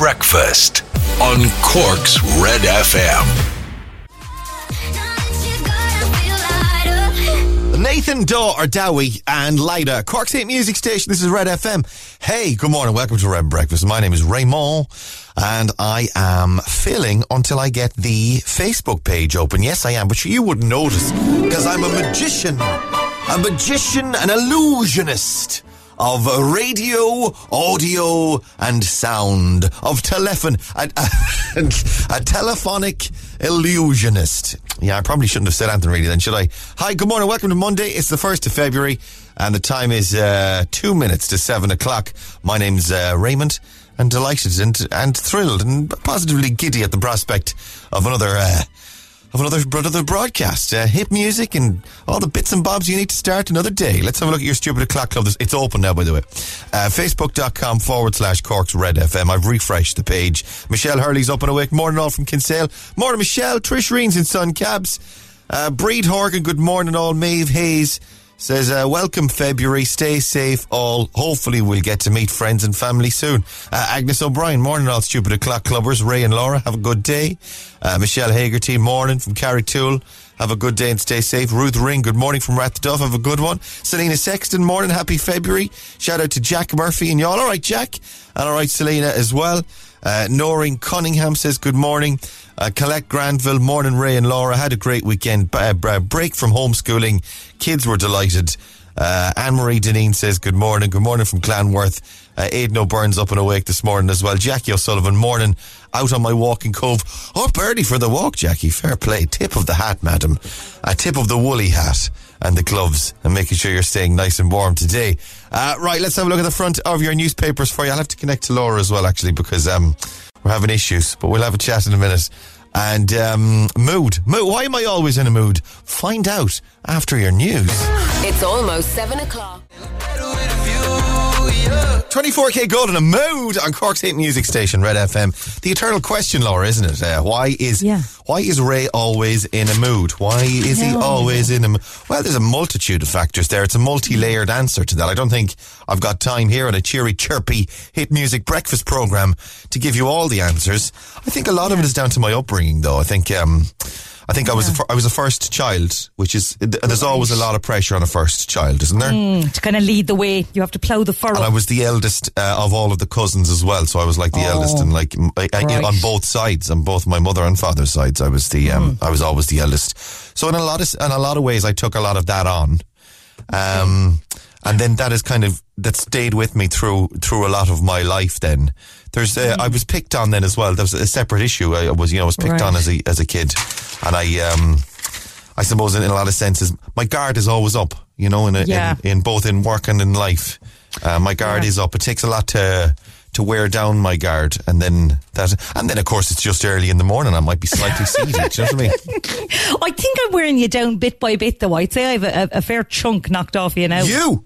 Breakfast on Cork's Red FM. Nathan Daw or Dowie and Lida, Cork's Hit Music Station. This is Red FM. Hey, good morning. Welcome to Red Breakfast. My name is Raymond and I am filling until I get the Facebook page open. Yes, I am, but you wouldn't notice because I'm a magician. A magician, an illusionist of radio, audio, and sound, of telephone, a, a, a, telephonic illusionist. Yeah, I probably shouldn't have said Anthony really then, should I? Hi, good morning, welcome to Monday. It's the 1st of February, and the time is uh, two minutes to seven o'clock. My name's uh, Raymond, and delighted and, and thrilled and positively giddy at the prospect of another. Uh, of another, another broadcast. Uh, hip music and all the bits and bobs you need to start another day. Let's have a look at your stupid clock club. It's open now, by the way. Uh, Facebook.com forward slash Cork's Red FM. I've refreshed the page. Michelle Hurley's up and awake. Morning all from Kinsale. Morning, Michelle. Trish Reens in Sun Cabs. Uh, Breed Horgan, good morning all. Maeve Hayes says, uh, welcome February, stay safe all. Hopefully we'll get to meet friends and family soon. Uh, Agnes O'Brien, morning all stupid o'clock clubbers. Ray and Laura, have a good day. Uh, Michelle Hagerty, morning from Carrigtwohill. Have a good day and stay safe. Ruth Ring, good morning from Rathduff. Have a good one. Selena Sexton, morning. Happy February. Shout out to Jack Murphy and y'all. All right, Jack. And all right, Selena as well. Uh, Noreen Cunningham says good morning. Uh, Colette Granville, morning Ray and Laura. Had a great weekend. B- break from homeschooling. Kids were delighted. Uh, Anne Marie Deneen says good morning. Good morning from Glanworth. Uh, Aidan up and awake this morning as well. Jackie O'Sullivan, morning. Out on my walking cove. Up early for the walk, Jackie. Fair play. Tip of the hat, madam. A tip of the woolly hat and the gloves and making sure you're staying nice and warm today. Uh, right, let's have a look at the front of your newspapers for you. I'll have to connect to Laura as well, actually, because um, we're having issues, but we'll have a chat in a minute. And um, mood. mood. Why am I always in a mood? Find out after your news. It's almost seven o'clock. 24k gold in a mood on Cork's hit music station, Red FM. The eternal question, Laura, isn't it? Uh, why is Yeah. why is Ray always in a mood? Why is he always in a mood? Well, there's a multitude of factors there. It's a multi-layered answer to that. I don't think I've got time here on a cheery, chirpy hit music breakfast program to give you all the answers. I think a lot of it is down to my upbringing, though. I think. Um, I think I was a fir- I was a first child, which is there's always a lot of pressure on a first child, isn't there? to kind of lead the way. You have to plough the furrow. And I was the eldest uh, of all of the cousins as well, so I was like the eldest, and like I- I- right. on both sides, on both my mother and father's sides, I was the um, I was always the eldest. So in a lot of in a lot of ways, I took a lot of that on, um, and then that is kind of that stayed with me through through a lot of my life. Then there's uh, I was picked on then as well. There was a separate issue. I was you know I was picked Right. on as a as a kid, and I um. I suppose in, in a lot of senses, my guard is always up, you know, in, a, Yeah. in, in both in work and in life. Uh, my guard Yeah. is up. It takes a lot to to wear down my guard, and then that, and then of course it's just early in the morning. I might be slightly. Do you know what I mean? I think I'm wearing you down bit by bit, though. I'd say I have a, a, a fair chunk knocked off you now. You?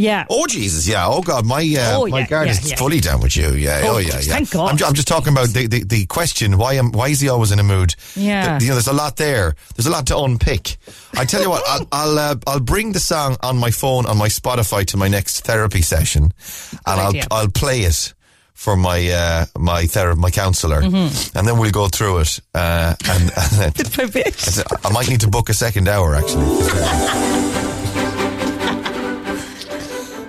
Yeah. Oh Jesus, yeah. Oh God, my uh, Oh, my yeah, guard yeah, is yeah. fully down with you. Yeah. Oh, Oh, yeah, yeah. thank God. I'm, I'm just talking about the, the, the question. Why am why is he always in a mood? Yeah. The- you know, there's a lot there. There's a lot to unpick. I tell you what, I'll I'll, uh, I'll bring the song on my phone on my Spotify to my next therapy session, and I'll. I'll play it. For my uh, my ther- my counselor, Mm-hmm. and then we'll go through it. Uh, and, and then Bit by bit. I might need to book a second hour actually.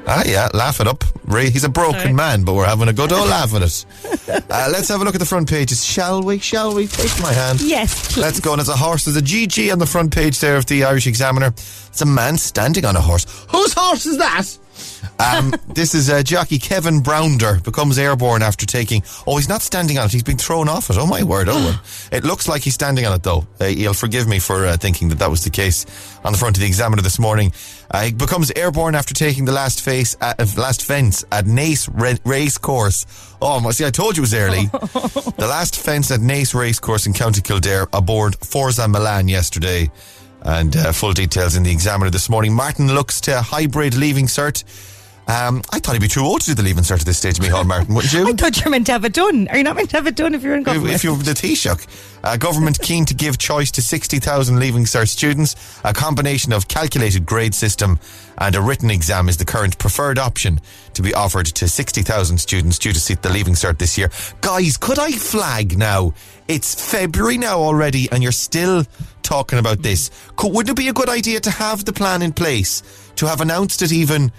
ah, yeah, laugh it up. Ray, he's a broken Sorry. man, but we're having a good old laugh at it. Uh, let's have a look at the front pages, shall we? Shall we? Take my hand. Yes, please. Let's go. And it's a horse. There's a GG on the front page there of the Irish Examiner. It's a man standing on a horse. Whose horse is that? Um, this is uh, jockey Kevin Brouder becomes airborne after taking. Oh, he's not standing on it. He's been thrown off it. Oh my word! Oh, it looks like he's standing on it though. Uh, you'll forgive me for uh, thinking that that was the case on the front of the Examiner this morning. Uh, he becomes airborne after taking the last face, at, uh, last fence at Naas Ra- Race Course. Oh, my- see, I told you it was early. the last fence at Naas Race Course in County Kildare aboard Forza Milan yesterday. And uh, full details in the Examiner this morning. Martin looks to hybrid leaving cert. Um, I thought he'd be too old to do the leaving cert at this stage, Micheál Martin, wouldn't you? I thought you were meant to have it done. Are you not meant to have it done if you're in government? if you're the Taoiseach. Uh, government keen to give choice to 60,000 Leaving Cert students. A combination of calculated grade system and a written exam is the current preferred option to be offered to 60,000 students due to seat the Leaving Cert this year. Guys, could I flag now? It's February now already and you're still talking about this. Could, wouldn't it be a good idea to have the plan in place? To have announced it even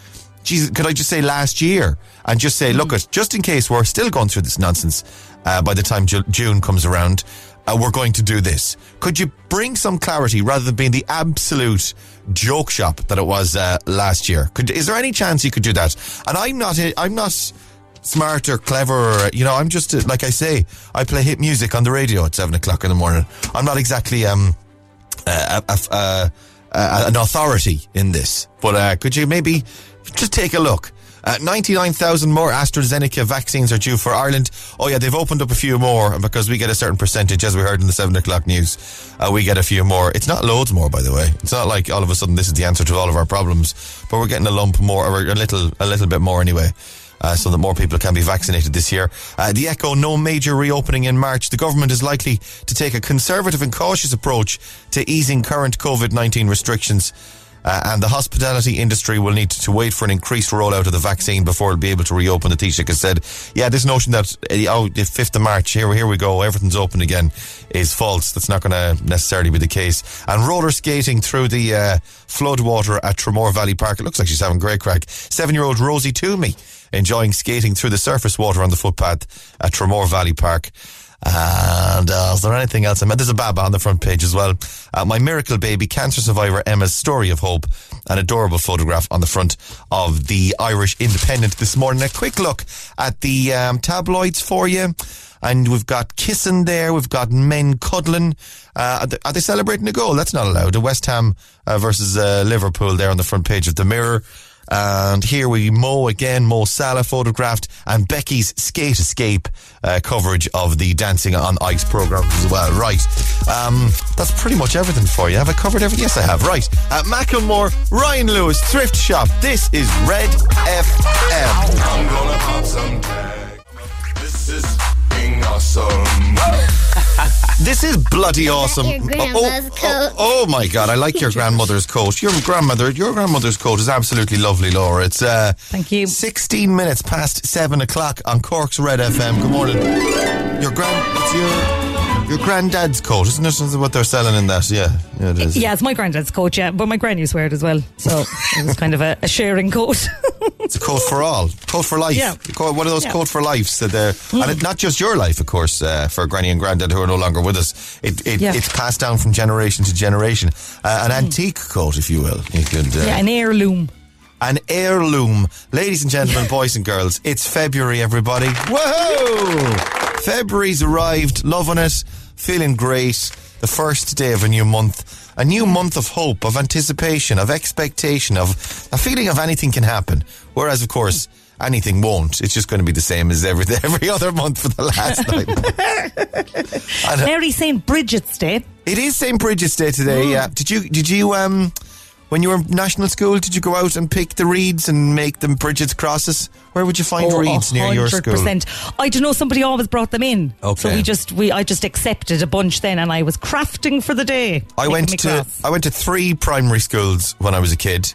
Jesus, could I just say last year and just say, look, it just in case we're still going through this nonsense uh, by the time Ju- June comes around, uh, we're going to do this. Could you bring some clarity rather than being the absolute joke shop that it was uh, last year? Could, is there any chance you could do that? And I'm not, I'm not smart or clever or, you know, I'm just, uh, like I say, I play hit music on the radio at seven o'clock in the morning. I'm not exactly, um, uh, a, a, a, a, an authority in this, but uh, could you maybe just take a look? Uh, 99,000 more AstraZeneca vaccines are due for Ireland. Oh, yeah, they've opened up a few more because we get a certain percentage, as we heard in the 7 o'clock news. Uh, we get a few more. It's not loads more, by the way. It's not like all of a sudden this is the answer to all of our problems, but we're getting a lump more, or a little, a little bit more anyway. Uh, so that more people can be vaccinated this year. Uh, the Echo, no major reopening in March. The government is likely to take a conservative and cautious approach to easing current COVID-19 restrictions. Uh, and the hospitality industry will need to wait for an increased rollout of the vaccine before it'll be able to reopen. The Taoiseach has said, yeah, this notion that, uh, oh, the 5th of March, here, here we go, everything's open again, is false. That's not going to necessarily be the case. And roller skating through the uh, flood water at Tramore Valley Park. It looks like she's having great crack. Seven-year-old Rosie Toomey enjoying skating through the surface water on the footpath at Tramore Valley Park. And uh, is there anything else? I mean, there's a baba on the front page as well. Uh, my miracle baby, cancer survivor Emma's story of hope, an adorable photograph on the front of the Irish Independent this morning. A quick look at the um, tabloids for you. And we've got kissing there. We've got men cuddling. Uh, are, they, are, they, celebrating a goal? That's not allowed. The West Ham uh, versus uh, Liverpool there on the front page of the Mirror. And here we Mo again, Mo Salah photographed, and Becky's skate escape uh, coverage of the Dancing on Ice program as well. Right. Um, that's pretty much everything for you. Have I covered everything? Yes, I have. Right. At Macklemore, Ryan Lewis, Thrift Shop. This is Red FM. I'm gonna pop some tag. This is awesome. this is bloody awesome. Oh, oh, oh, oh, my god, I like your grandmother's coat. Your grandmother, your grandmother's coat is absolutely lovely, Laura. It's uh, thank you. Sixteen minutes past seven o'clock on Cork's Red FM. Good morning. Your grand, it's your. Your granddad's coat, isn't it? What they're selling in that? Yeah, yeah, it is. Yeah, it's my granddad's coat, yeah. But my granny used to wear it as well. So it was kind of a, a sharing coat. it's a coat for all. Coat for life. Yeah. One of those yeah. coat for lives. So mm. And it, not just your life, of course, uh, for granny and granddad who are no longer with us. It, it yeah. It's passed down from generation to generation. Uh, an mm. antique coat, if you will. You could, uh, yeah, an heirloom an heirloom. Ladies and gentlemen, boys and girls, it's February, everybody. Whoa! February's arrived, loving it feeling great. The first day of a new month, a new month of hope, of anticipation, of expectation, of a feeling of anything can happen. Whereas, of course, anything won't. It's just going to be the same as every every other month for the last night. Mary St. Bridget's Day. It is St. Bridget's Day today. Mm. Yeah. Did you did you um when you were in national school, did you go out and pick the reeds and make them Bridget's crosses? Where would you find oh, reeds near your school? I don't know. Somebody always brought them in. Okay. So we just we I just accepted a bunch then, and I was crafting for the day. I went to cross. I went to three primary schools when I was a kid.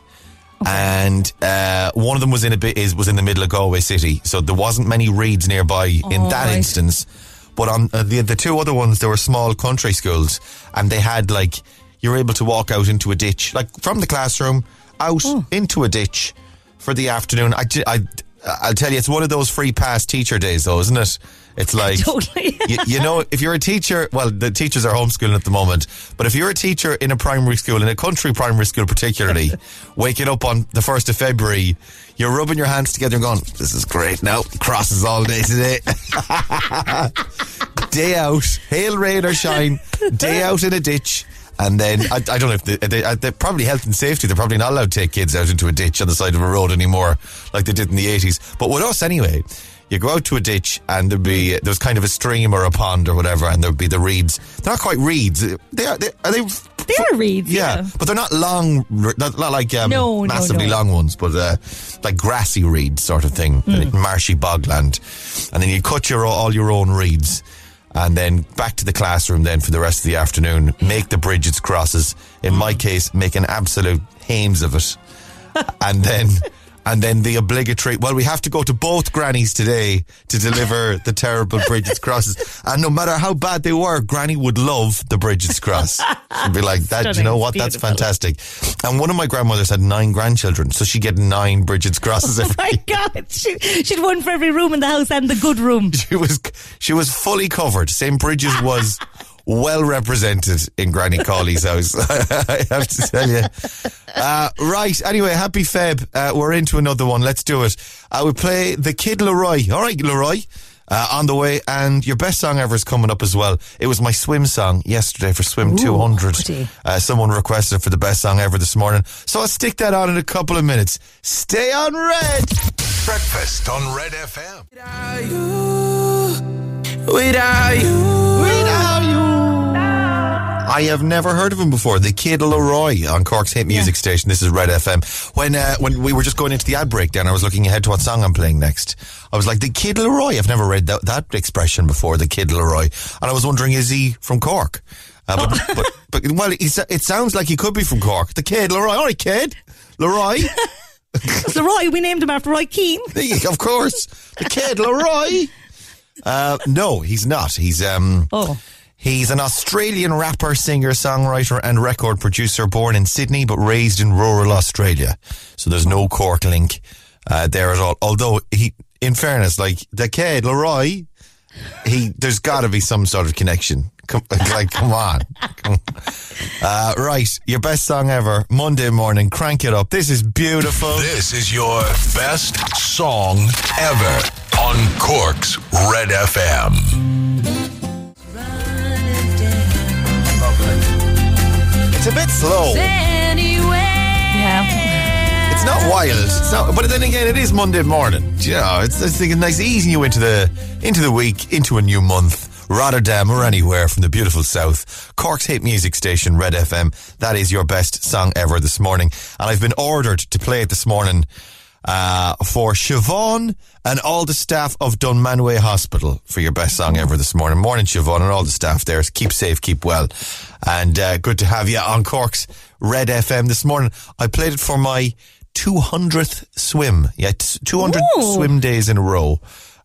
Okay. And uh, one of them was in a bit is was in the middle of Galway City, so there wasn't many reeds nearby oh, in that right. instance. But on uh, the the two other ones, there were small country schools, and they had like you're able to walk out into a ditch, like from the classroom out oh. into a ditch for the afternoon. I, I, I'll tell you, it's one of those free pass teacher days, though, isn't it? It's like, totally. you, you, know, if you're a teacher, well, the teachers are homeschooling at the moment, but if you're a teacher in a primary school, in a country primary school particularly, waking up on the 1st of February, you're rubbing your hands together and going, this is great now. Crosses all day today. day out, hail, rain or shine, day out in a ditch And then I, I don't know if they, they, uh, they probably health and safety. They're probably not allowed to take kids out into a ditch on the side of a road anymore, like they did in the eighties. But with us anyway, you go out to a ditch and there'd be there's kind of a stream or a pond or whatever, and there'd be the reeds. They're not quite reeds. They are. They, are they? They are reeds. Yeah, Yeah. but they're not long, not, not like um, No, no, massively no. long ones, but uh, like grassy reeds sort of thing, Hmm. marshy bogland. And then you cut your all your own reeds, and then back to the classroom. Then for the rest of the afternoon, make the bridges crosses. In my case, make an absolute hames of it, and then. And then the obligatory, well, we have to go to both grannies today to deliver the terrible Bridget's crosses. And no matter how bad they were, Granny would love the Bridget's cross. She'd be like, that, you know what? That's fantastic. And one of my grandmothers had nine grandchildren, so she'd get nine Bridget's crosses oh every My God, she, she'd one for every room in the house and the good room. she was she was fully covered. St. Bridges was well represented in Granny Colley's house. I have to tell you. Uh, right. Anyway, happy Feb. Uh, we're into another one. Let's do it. Uh, we play the Kid LAROI. All right, Leroy. Uh, on the way, and your best song ever is coming up as well. It was my swim song yesterday for Swim 200. Uh, someone requested for the best song ever this morning. So I'll stick that on in a couple of minutes. Stay on red. Breakfast on Red FM. Without you. Without you. I have never heard of him before. The Kid LAROI on Cork's hit music station. This is Red FM. When uh, when we were just going into the ad break, then I was looking ahead to what song I'm playing next. I was like, the Kid LAROI. I've never read that, that expression before. The Kid LAROI, and I was wondering, is he from Cork? Uh, but, but but well, it sounds like he could be from Cork. The Kid LAROI. All right, Kid LAROI. Leroy, we named him after Roy Keane. of course, the Kid LAROI. Uh, no, he's not. He's um. Oh. He's an Australian rapper, singer, songwriter, and record producer born in Sydney but raised in rural Australia. So there's no Cork link uh, there at all. Although he, in fairness, like the kid Leroy, he there's got to be some sort of connection. Come, like, come on. Come- Uh, right, your best song ever, Monday morning. Crank it up. This is beautiful. This is your best song ever on Cork's Red FM. It's a bit slow. Yeah. It's not wild. It's not, but then again, it is Monday morning. Do You know, it's, it's thinking nice easing you into the into the week, into a new month, Rotterdam or anywhere from the beautiful south. Cork's hit music station, Red FM. That is your best song ever this morning, and I've been ordered to play it this morning. Uh, for Siobhan and all the staff of Dunmanway Hospital for your best song ever this morning. Morning, Siobhan, and all the staff there. Keep safe, keep well. And uh, good to have you on Cork's Red FM this morning. I played it for my 200th swim. Yeah, 200 Ooh. swim days in a row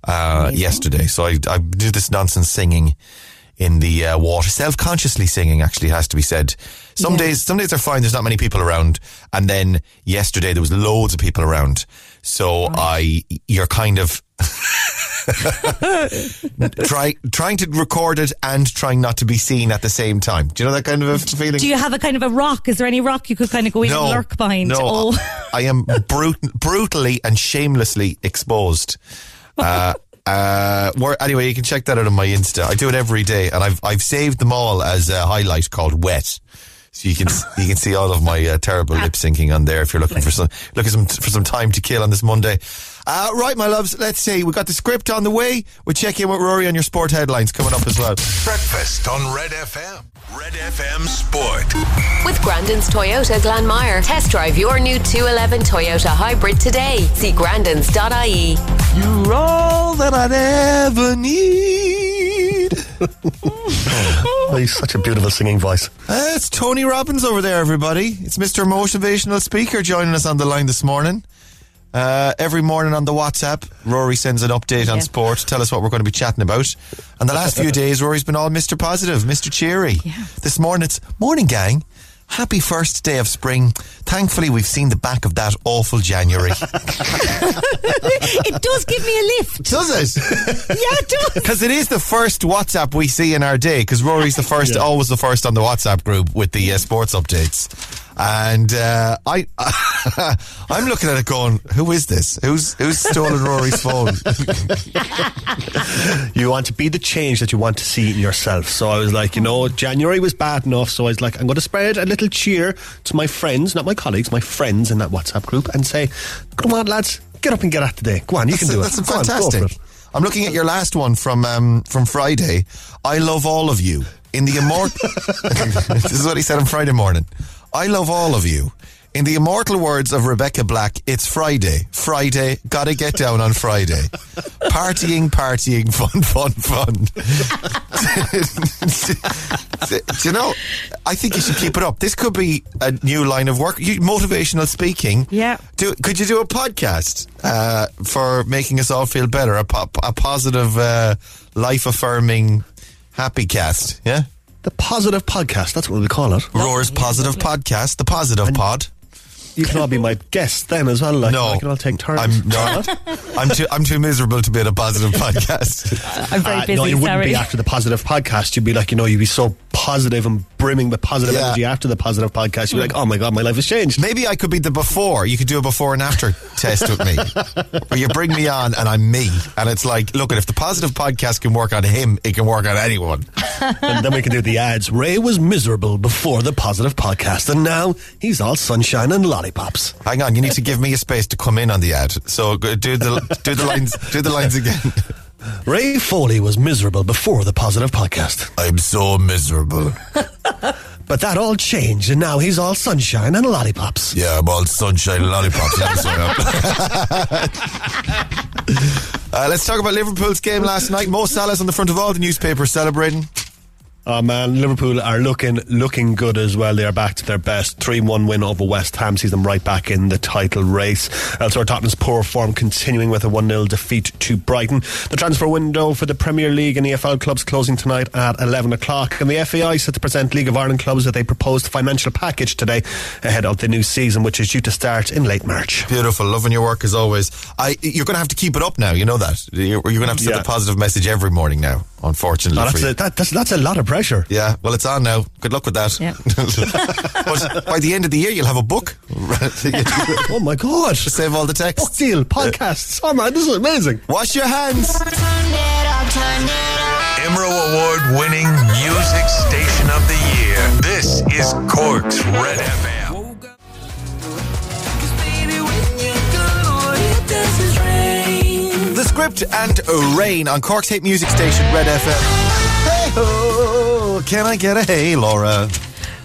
uh, yesterday. So I, I do this nonsense singing in the uh, water, self-consciously singing. Actually, has to be said. Some Yeah. days, some days are fine. There's not many people around, and then yesterday there was loads of people around. So I, you're kind of. try, trying to record it and trying not to be seen at the same time. Do you know that kind of a feeling? Do you have a kind of a rock? Is there any rock you could kind of go in and lurk behind? No, Oh. I am brut- brutally and shamelessly exposed. Uh, uh, anyway, you can check that out on my Insta. I do it every day, and I've I've saved them all as a highlight called "Wet." So you can you can see all of my uh, terrible lip syncing on there if you're looking for some looking some, for some time to kill on this Monday. Uh, right, my loves. Let's see. We got the script on the way. We'll check in with Rory on your sport headlines coming up as well. Breakfast on Red FM. Red FM Sport. With Grandin's Toyota Glanmire. Test drive your new 211 Toyota Hybrid today. See grandins.ie. You're all that I'd ever need. Oh, he's such a beautiful singing voice. Uh, it's Tony Robbins over there, everybody. It's Mr. Motivational Speaker joining us on the line this morning. Uh, every morning on the WhatsApp, Rory sends an update on Yeah. sport, tell us what we're going to be chatting about. And the last few days, Rory's been all Mr. Positive, Mr. Cheery. This morning, it's morning, gang. Happy first day of spring. Thankfully, we've seen the back of that awful January. it does give me a lift. Does it? Yeah, it does. Because it is the first WhatsApp we see in our day. Because Rory's the first, always the first on the WhatsApp group with the uh, sports updates. And uh, I, I'm looking at it going, who is this? Who's who's stolen Rory's phone? You want to be the change that you want to see in yourself. So I was like, you know, January was bad enough. So I was like, I'm going to spread a little cheer to my friends, not my colleagues, my friends in that WhatsApp group, and say, come on, lads, get up and get at today. Go on, you can do that's it. On, go fantastic. it. I'm looking at your last one from um, from Friday. I love all of you in the immortal. this is what he said on Friday morning. I love all of you. In the immortal words of Rebecca Black, it's Friday. Friday, gotta get down on Friday. Partying, partying, fun, fun, fun. Do you know? I think you should keep it up. This could be a new line of work. You, motivational speaking. Yeah. Do, could you do a podcast uh, for making us all feel better? A, po- a positive, uh, life affirming, happy cast. Yeah. The positive podcast, that's what we call it. Roar's positive podcast, the positive pod. You can all be my guests then as well. Like, No, I can all take turns. I'm no, I'm too I'm too miserable to be at a positive podcast. I'm very Uh, busy. no, you wouldn't sorry. be after the positive podcast. You'd be like, you know, you'd be so positive and brimming with positive Yeah. energy after the positive podcast. You'd be like, oh my God, my life has changed. Maybe I could be the before. You could do a before and after test with me, where you bring me on and I'm me, and it's like, look, if the positive podcast can work on him, it can work on anyone. and then we can do the ads. Ray was miserable before the positive podcast, and now he's all sunshine and lollipops. Hang on, you need to give me a space to come in on the ad. So do the do the lines do the lines again. Ray Foley was miserable before the positive podcast, I'm so miserable. but that all changed, and now he's all sunshine and lollipops. Yeah, I'm all sunshine and lollipops. That's what I'm. uh, let's talk about Liverpool's game last night. Mo Salah's on the front of all the newspapers celebrating. Oh man, Liverpool are looking looking good as well. They are back to their best. 3 1 win over West Ham sees them right back in the title race. Elsewhere, Tottenham's poor form continuing with a 1 0 defeat to Brighton. The transfer window for the Premier League and EFL clubs closing tonight at 11 o'clock. And the FAI set to present League of Ireland clubs with a proposed financial package today ahead of the new season, which is due to start in late March. Beautiful, loving your work as always. I, you're going to have to keep it up now. You know that. You're, you're going to have to send Yeah. a positive message every morning now. Unfortunately Oh, that's, for you. a, that, that's, that's a lot of pressure. Yeah, well, it's on now. Good luck with that. Yeah. but by the end of the year, you'll have a book. Oh my God. Save all the Book text. deal, podcasts. Oh man, this is amazing. Wash your hands. Emerald Award winning music station of the year. This is Cork's Red FM. Script and rain on Cork's hit music station, Red FM. Hey ho, can I get a hey, Laura?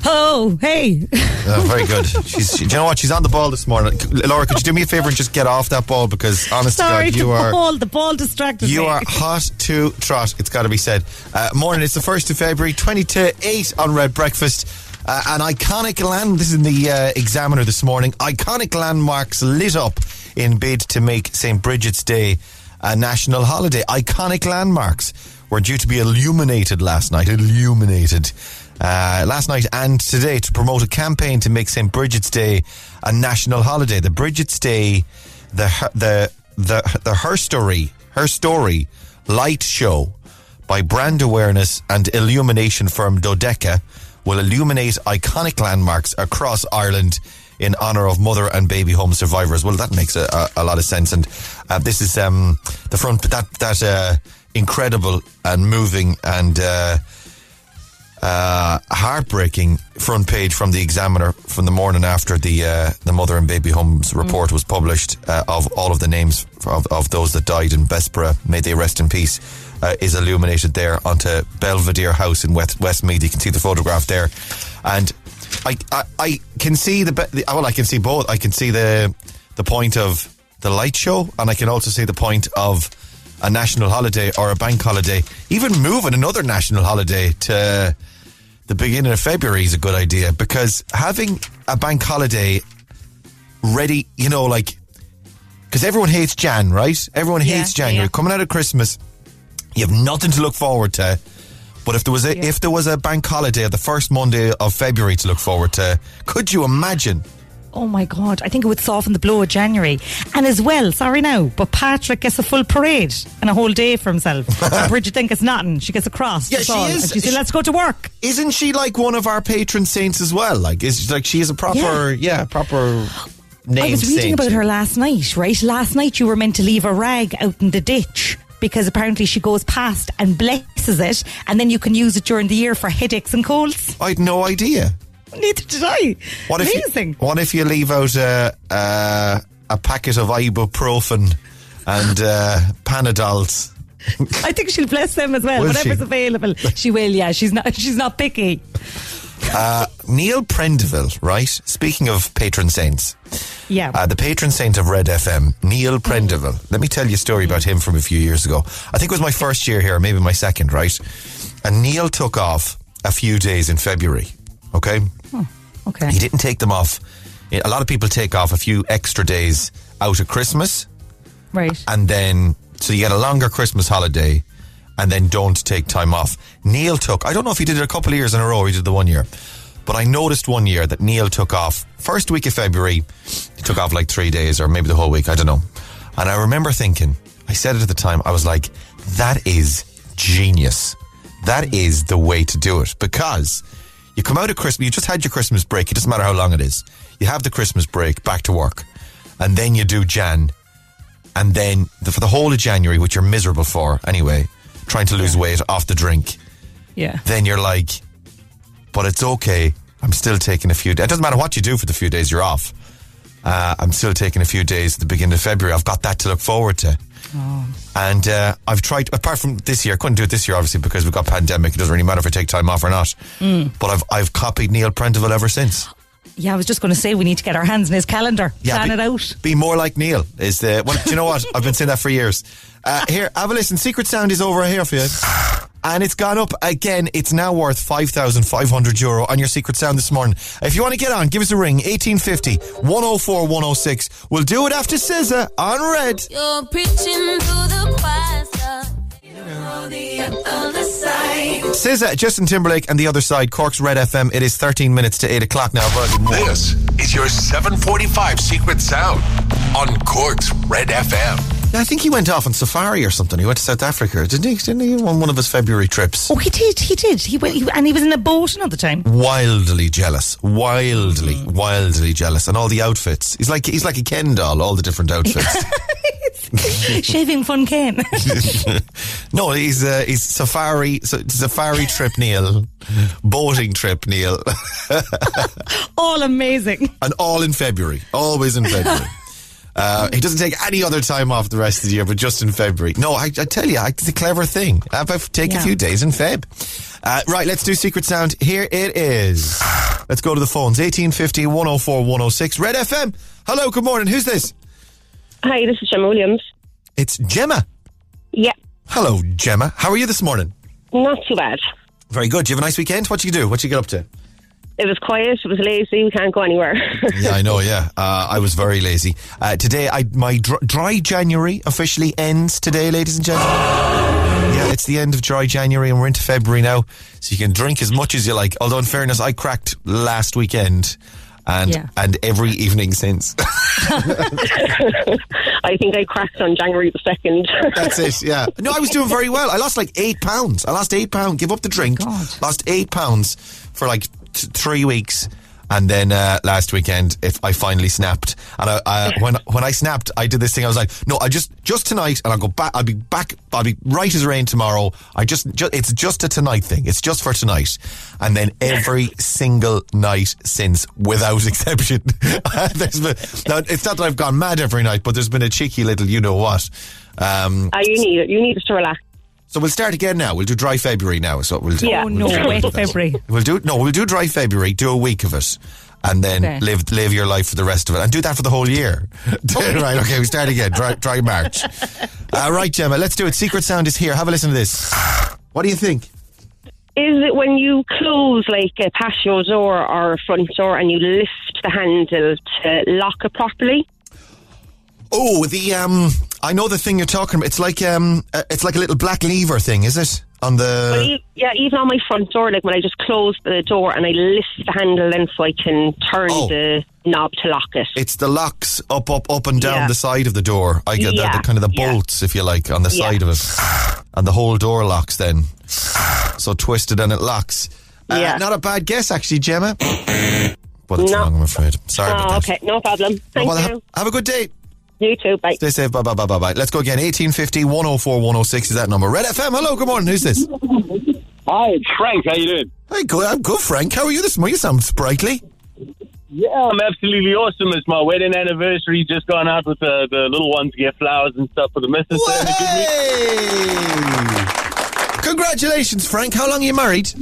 Oh, hey. Oh, very good. She's, she, do you know what? She's on the ball this morning. Laura, could you do me a favour and just get off that ball because, honest Sorry, to God, you the are. ball, the ball distracted You me. are hot to trot. It's got to be said. Uh, morning. It's the first of February, twenty to eight on Red Breakfast. Uh, an iconic land. This is in the uh, Examiner this morning. Iconic landmarks lit up in bid to make St Bridget's Day a national holiday. Iconic landmarks were due to be illuminated last night. Illuminated. Uh, last night and today to promote a campaign to make St Bridget's Day a national holiday. The Bridget's Day, the the the the Her Story, Her Story light show by brand awareness and illumination firm Dodeca will illuminate iconic landmarks across Ireland in honour of mother and baby home survivors. Well, that makes a, a, a lot of sense. And uh, this is um, the front that that uh, incredible and moving and. Uh, uh, heartbreaking front page from the Examiner from the morning after the uh, the mother and baby homes report was published uh, of all of the names of, of those that died in Bessborough. May they rest in peace. Uh, is illuminated there onto Belvedere House in West Westmeath. You can see the photograph there, and I I, I can see the, the oh, well I can see both. I can see the the point of the light show, and I can also see the point of a national holiday or a bank holiday. Even moving another national holiday to the beginning of February is a good idea because having a bank holiday ready, you know, like, because everyone hates Jan, right? Everyone Yeah, hates January. yeah. Coming out of Christmas, you have nothing to look forward to. But if there was a Yeah. if there was a bank holiday the first Monday of February to look forward to, could you imagine? oh my God, I think it would soften the blow of January. And as well, sorry now, but Patrick gets a full parade and a whole day for himself. and Bridget think it's nothing. She gets a cross. Yeah, she all. is. And she said, let's go to work. Isn't she like one of our patron saints as well? Like, is like she is a proper, yeah, proper name I was reading saint. about her last night, right? Last night you were meant to leave a rag out in the ditch because apparently she goes past and blesses it, and then you can use it during the year for headaches and colds. I had no idea. Neither did I. What if Amazing. You, what if you leave out a uh, a packet of ibuprofen and uh, Panadols? I think she'll bless them as well. Will Whatever's she? available, she will. Yeah, she's not. She's not picky. Uh, Neil Prendeville, right? Speaking of patron saints, Yeah. uh, the patron saint of Red FM, Neil Prendeville. Let me tell you a story about him from a few years ago. I think it was my first year here, maybe my second, right? And Neil took off a few days in February. Okay, hmm, okay. he didn't take them off. Eh, a lot of people take off a few extra days out of Christmas. Right. and then so you get a longer Christmas holiday, and then don't take time off. Neil took. I don't know if he did it a couple of years in a row. He did the one year, but I noticed one year that Neil took off first week of February. He took off like three days or maybe the whole week. I don't know. And I remember thinking, I said it at the time. I was like, that is genius. That is the way to do it because. You come out of Christmas, you just had your Christmas break, it doesn't matter how long it is. You have the Christmas break, back to work. And then you do Jan, and then the, for the whole of January, which you're miserable for anyway, trying to lose weight off the drink, yeah. then you're like, but it's okay. I'm still taking a few. days. It doesn't matter what you do for the few days you're off. Uh, I'm still taking a few days at the beginning of February. I've got that to look forward to. And uh, I've tried, apart from this year, I couldn't do it this year obviously because we've got pandemic. It doesn't really matter if I take time off or not. But I've I've copied Neil Prendeville ever since. Yeah, I was just going to say we need to get our hands in his calendar, yeah, plan be, it out. Be more like Neil. Is the well? Do you know what? I've been saying that for years. Uh, here, have a listen. Secret Sound is over here for you, and it's gone up again. It's now worth five thousand five hundred euro on your Secret Sound this morning. If you want to get on, give us a ring. 1850 104 106. We'll do it after SZA on Red. You're preaching to the choir. SZA, Justin Timberlake, and the other side. Cork's Red FM. It is thirteen minutes to eight o'clock now. This is your 745 Secret Sound on Cork's Red FM. I think he went off on safari or something. He went to South Africa, didn't he? Didn't he on one of his February trips? Oh, he did. He did. He went, he, and he was in a boat another time. wildly jealous, wildly, wildly jealous, and all the outfits. He's like he's like a Ken doll, all the different outfits. Shaving fun Ken. no, he's uh, he's safari so, safari trip Neil, boating trip Neil, All amazing. and all in February, always in February. Uh, he doesn't take any other time off the rest of the year, but just in February. No, I, I tell you, I- it's a clever thing. Have I take a Yeah. few days in Feb. Uh, right, let's do Secret Sound. Here it is. Let's go to the phones. 1850 104 106. Red FM. Hello, good morning. Who's this? Hi, this is Gemma Williams. It's Gemma. Yeah, Hello, Gemma. How are you this morning? not too bad. Very good. Do you have a nice weekend? What do you do? What you get up to? It was quiet, it was lazy, we can't go anywhere. Yeah, I know. Yeah, uh, I was very lazy uh, today. I my dr- dry January officially ends today, ladies and gentlemen. Yeah, it's the end of dry January, and we're into February now, so you can drink as much as you like. Although, in fairness, I cracked last weekend, and Yeah. and every evening since. I think I cracked on January the 2nd. That's it. Yeah. No, I was doing very well. I lost like eight pounds. I lost eight pounds. Give up the drink. God. Lost eight pounds for like t- three weeks. And then uh, last weekend, if I finally snapped, and I, I, when when I snapped, I did this thing. I was like, "No, I just just tonight, and I'll go back. I'll be back. I'll be right as rain tomorrow. I just, ju- it's just a tonight thing. It's just for tonight." And then every single night since, without exception, there's been. Now, it's not that I've gone mad every night, but there's been a cheeky little, you know what. Um, Ah, you need it. You need us to relax. So we'll start again now. We'll do dry February now. So we'll do. Yeah. Oh no, we'll wet do that. February. We'll do no. We'll do dry February. Do a week of it, and then Okay. live live your life for the rest of it, and do that for the whole year. right? Okay. We start again. Dry, dry March. Uh, right, Gemma. Let's do it. Secret sound is here. Have a listen to this. What do you think? Is it when you close like a patio door or a front door and you lift the handle to lock it properly? Oh, the um. I know the thing you're talking about. It's like um, uh, it's like a little black lever thing, is it? On the e- yeah, even on my front door, like when I just close the door and I lift the handle in so I can turn Oh. the knob to lock it. it's the locks up, up, up and down Yeah. the side of the door. I get the, Yeah, the kind of the yeah. bolts, if you like, on the Yeah. side of it, and the whole door locks. Then so twisted and it locks. Uh, Yeah. Not a bad guess, actually, Gemma. But it's No. wrong, I'm afraid. Sorry about oh, okay, no problem. Thank Well, you. have, have a good day. You too. Bye. Stay safe. Bye bye bye bye bye. Let's go again. 1850 104 106 is that number. Red FM. Hello. Good morning. Who's this? Hi, it's Frank. How you doing? Hey, good. I'm good, Frank. How are you this morning? You sound sprightly. Yeah, I'm absolutely awesome. It's my wedding anniversary. Just gone out with the, the little ones to get flowers and stuff for the missus. So having a good week. Hey! Congratulations, Frank. How long are you married?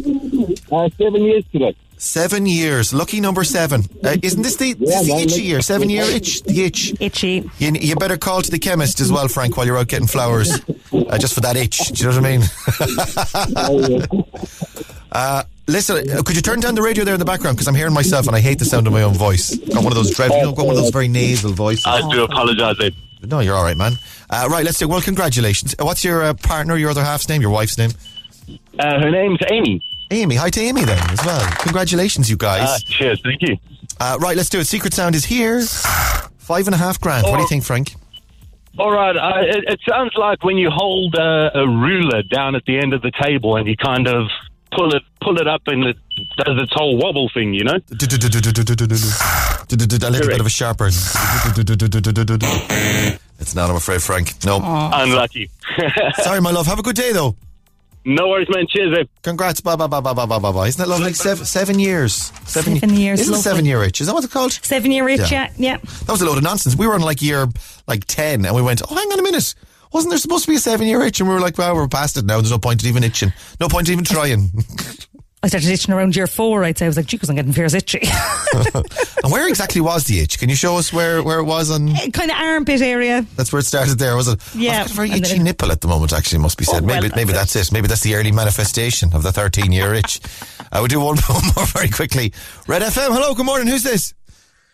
Uh, seven years today. Seven years. Lucky number seven. Uh, isn't this the, this is the itchy year? Seven year itch? The itch. Itchy. You, you better call to the chemist as well, Frank, while you're out getting flowers. Uh, just for that itch. Do you know what I mean? uh, listen, uh, could you turn down the radio there in the background? Because I'm hearing myself and I hate the sound of my own voice. Got one of those dreadful, you know, got one of those very nasal voices. I do apologise. Ed. No, you're all right, man. Uh, right, let's do. Well, congratulations. Uh, What's your uh, partner, your other half's name, your wife's name? Uh, her name's Amy. Amy. Hi to Amy then as well. Congratulations, you Uh, guys. cheers. Thank you. Uh, right, let's do it. Secret Sound is here. Five and a half grand. What do you Oh. think, Frank? All right. Uh, it, it sounds like when you hold uh, a ruler down at the end of the table and you kind of pull it pull it up and it does its whole wobble thing. You know. A little bit of a sharper. It's not, I'm afraid, Frank. No. Unlucky. Sorry, my love. Have a good day, though. No worries, man. Cheers. Ed. Congrats. Bye, bye, bye, bye, bye, bye, bye, bye. Isn't that lovely? Seven, seven years. Seven years, Isn't lovely. seven year itch? Is that what it's called? Seven year itch, Yeah. yeah. yeah. That was a load of nonsense. We were on like year like 10 and we went, oh, hang on a minute. Wasn't there supposed to be a seven year itch? And we were like, well, we're past it now. There's no point in even itching. No point in even trying. I started itching around year four, I'd say. I was like, gee, 'cause I'm getting fierce itchy. and where exactly was the itch? Can you show us where, where it was on? kind of armpit area. That's where it started there, was it? Yeah. I've got a very And then itchy it- nipple at the moment, actually, must be said. Oh, well, maybe maybe that's that's it. Maybe that's the early manifestation of the 13 year itch. I would do one, one more very quickly. Red FM, hello, good morning. Who's this?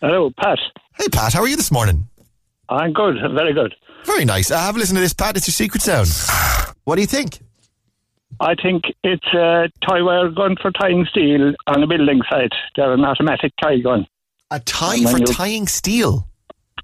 Hello, Pat. Hey, Pat, how are you this morning? I'm good. Very good. Very nice. Uh, have a listen to this, Pat. It's your secret sound. What do you think? I think it's a tie wire gun for tying steel on a building site. They're an automatic tie gun. A tie for you- tying steel.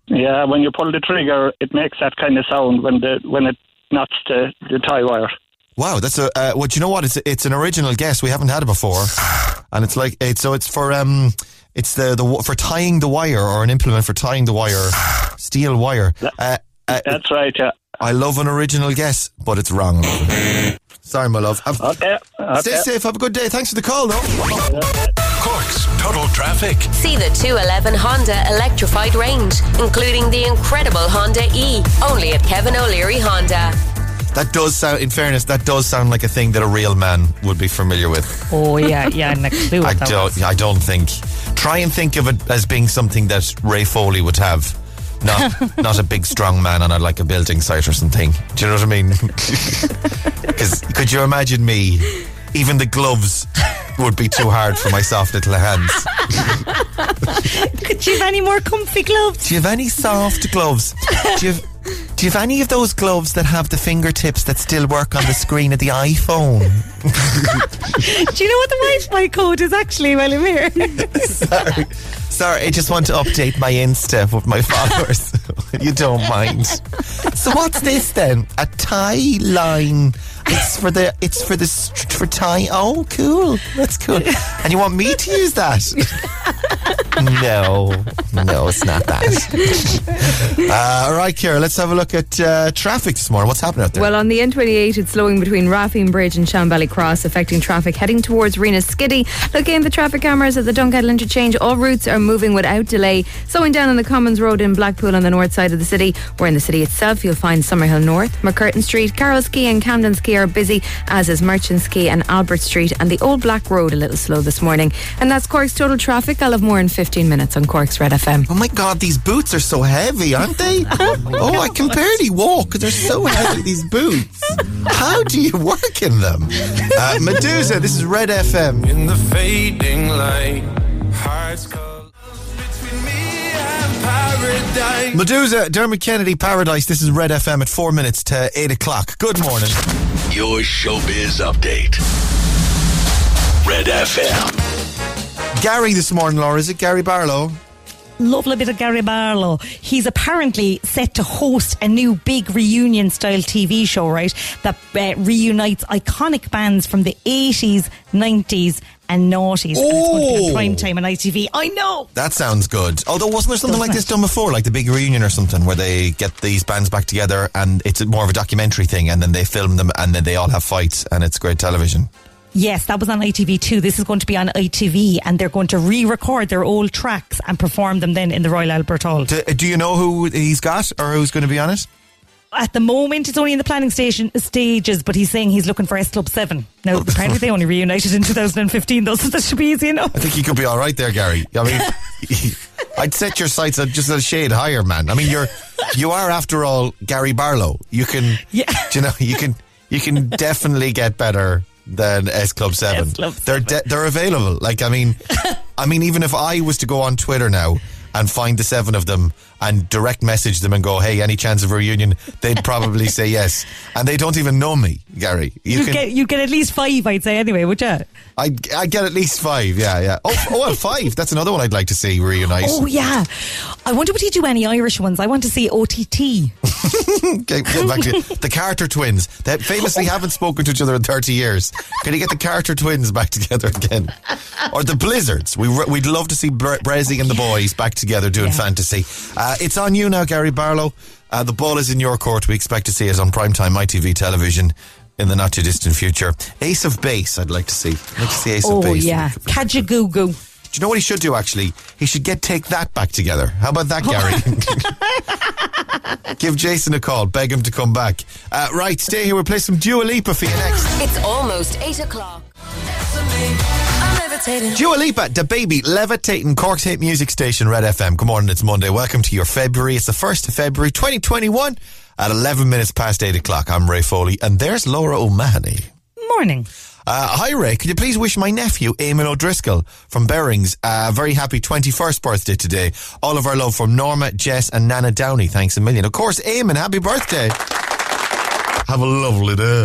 Yeah, when you pull the trigger, it makes that kind of sound when the when it knots the, the tie wire. Wow, that's a. Uh, well, do you know what? It's it's an original guess. We haven't had it before, and it's like it's so it's for um, it's the the for tying the wire or an implement for tying the wire, steel wire. Uh, uh, That's right. Yeah. I love an original guess, but it's wrong. Sorry, my love. Have- Okay. Stay safe. Have a good day. Thanks for the call, though. Cork's Total Traffic. See the 211 Honda electrified range, including the incredible Honda E, only at Kevin O'Leary Honda. That does sound. In fairness, that does sound like a thing that a real man would be familiar with. Oh, yeah, yeah. And a clue I that don't. was. I don't think. Try and think of it as being something that Ray Foley would have. Not, not a big strong man on a, like a building site or something. Do you know what I mean? Because could you imagine me? Even the gloves would be too hard for my soft little hands. Could you have any more comfy gloves? Do you have any soft gloves? Do you have, do you have any of those gloves that have the fingertips that still work on the screen of the iPhone? Do you know what the Wi-Fi code is actually while I'm here? Sorry. Sorry, I just want to update my Insta with my followers. you don't mind. So what's this then? A tie line. It's for the it's for the st- for tie. Oh, cool. That's cool. And you want me to use that? no, no, it's not that. Uh, all right, Kira, let's have a look at uh, traffic this morning. What's happening out there? Well, on the N28, it's slowing between Raffeen Bridge and Shanbally Cross, affecting traffic heading towards Ringaskiddy. Looking at the traffic cameras at the Dunkettle interchange, all routes are moving without delay. Slowing down on the Commons Road in Blackpool on the north side of the city, where in the city itself you'll find Summerhill North, MacCurtain Street, Carroll's Quay and Camden's Quay are busy, as is Merchants Quay and Albert Street, and the Old Black Road a little slow this morning. And that's Cork's total traffic. I'll have more in 15 minutes on Cork's Red FM. Oh my god, these boots are so heavy, aren't they? oh, I can barely walk. Because they're so heavy, these boots. How do you work in them? Uh, Meduza, this is Red FM. In the fading light, hearts collide between me and paradise. Meduza, Dermot Kennedy, Paradise. This is Red FM at four minutes to eight o'clock. Good morning. Your showbiz update. Red FM. Gary this morning, Laura. Is it Gary Barlow? Lovely bit of Gary Barlow. He's apparently set to host a new big reunion style TV show, right? That uh, reunites iconic bands from the 80s, 90s, and noughties. And it's going to be Oh. on prime time on ITV. I know. That sounds good. Although, wasn't there something like this done before, like the big reunion or something, where they get these bands back together and it's more of a documentary thing, and then they film them and then they all have fights, and it's great television. Yes, that was on ITV too. This is going to be on ITV, and they're going to re-record their old tracks and perform them then in the Royal Albert Hall. Do, do you know who he's got or who's going to be on it? At the moment, it's only in the planning station stages, but he's saying he's looking for S Club Seven. Now, oh. apparently, they only reunited in 2015, though, so that should be easy enough. I think he could be all right there, Gary. I mean, I'd set your sights just a shade higher, man. I mean, you're you are after all Gary Barlow. You can, Yeah. you know, you can you can definitely get better than S Club Seven. S Club They're de- they're available. Like, I mean, I mean, even if I was to go on Twitter now and find the seven of them and direct message them and go, "Hey, any chance of a reunion?" They'd probably say yes, and they don't even know me, Gary. You can. get you get at least five, I'd say, anyway, would you? I I get at least five. Yeah, yeah. Oh, oh, well, five. That's another one I'd like to see reunite. Oh yeah, I wonder would he do any Irish ones? I want to see OTT. Okay, back to the Carter twins. They famously haven't spoken to each other in 30 years. Can you get the Carter twins back together again? Or the Blizzards. We, re- we'd love to see Bre- Brezzy and the boys back together doing Yeah. fantasy. Uh, it's on you now, Gary Barlow. Uh, the ball is in your court. We expect to see it on primetime ITV television in the not too distant future. Ace of Base, I'd like to see. I'd like to see Ace Oh of Base. yeah, Kajagoogoo. Do you know what he should do actually? He should get Take That back together. How about that, Gary? Give Jason a call, beg him to come back. Uh, right, stay here. We'll play some Dua Lipa for you next. It's almost 8 o'clock. Levitating. Dua Lipa, the baby, levitating Cork's hit music station, Red FM. Good morning, it's Monday. Welcome to your February. It's the 1st of February, 2021 at 11 minutes past 8 o'clock. I'm Ray Foley, and there's Laura O'Mahony. Morning. Uh, hi, Ray. Could you please wish my nephew, Eamon O'Driscoll from Berrings, a very happy 21st birthday today? All of our love from Norma, Jess, and Nana Downey. Thanks a million. Of course, Eamon, happy birthday. Have a lovely day.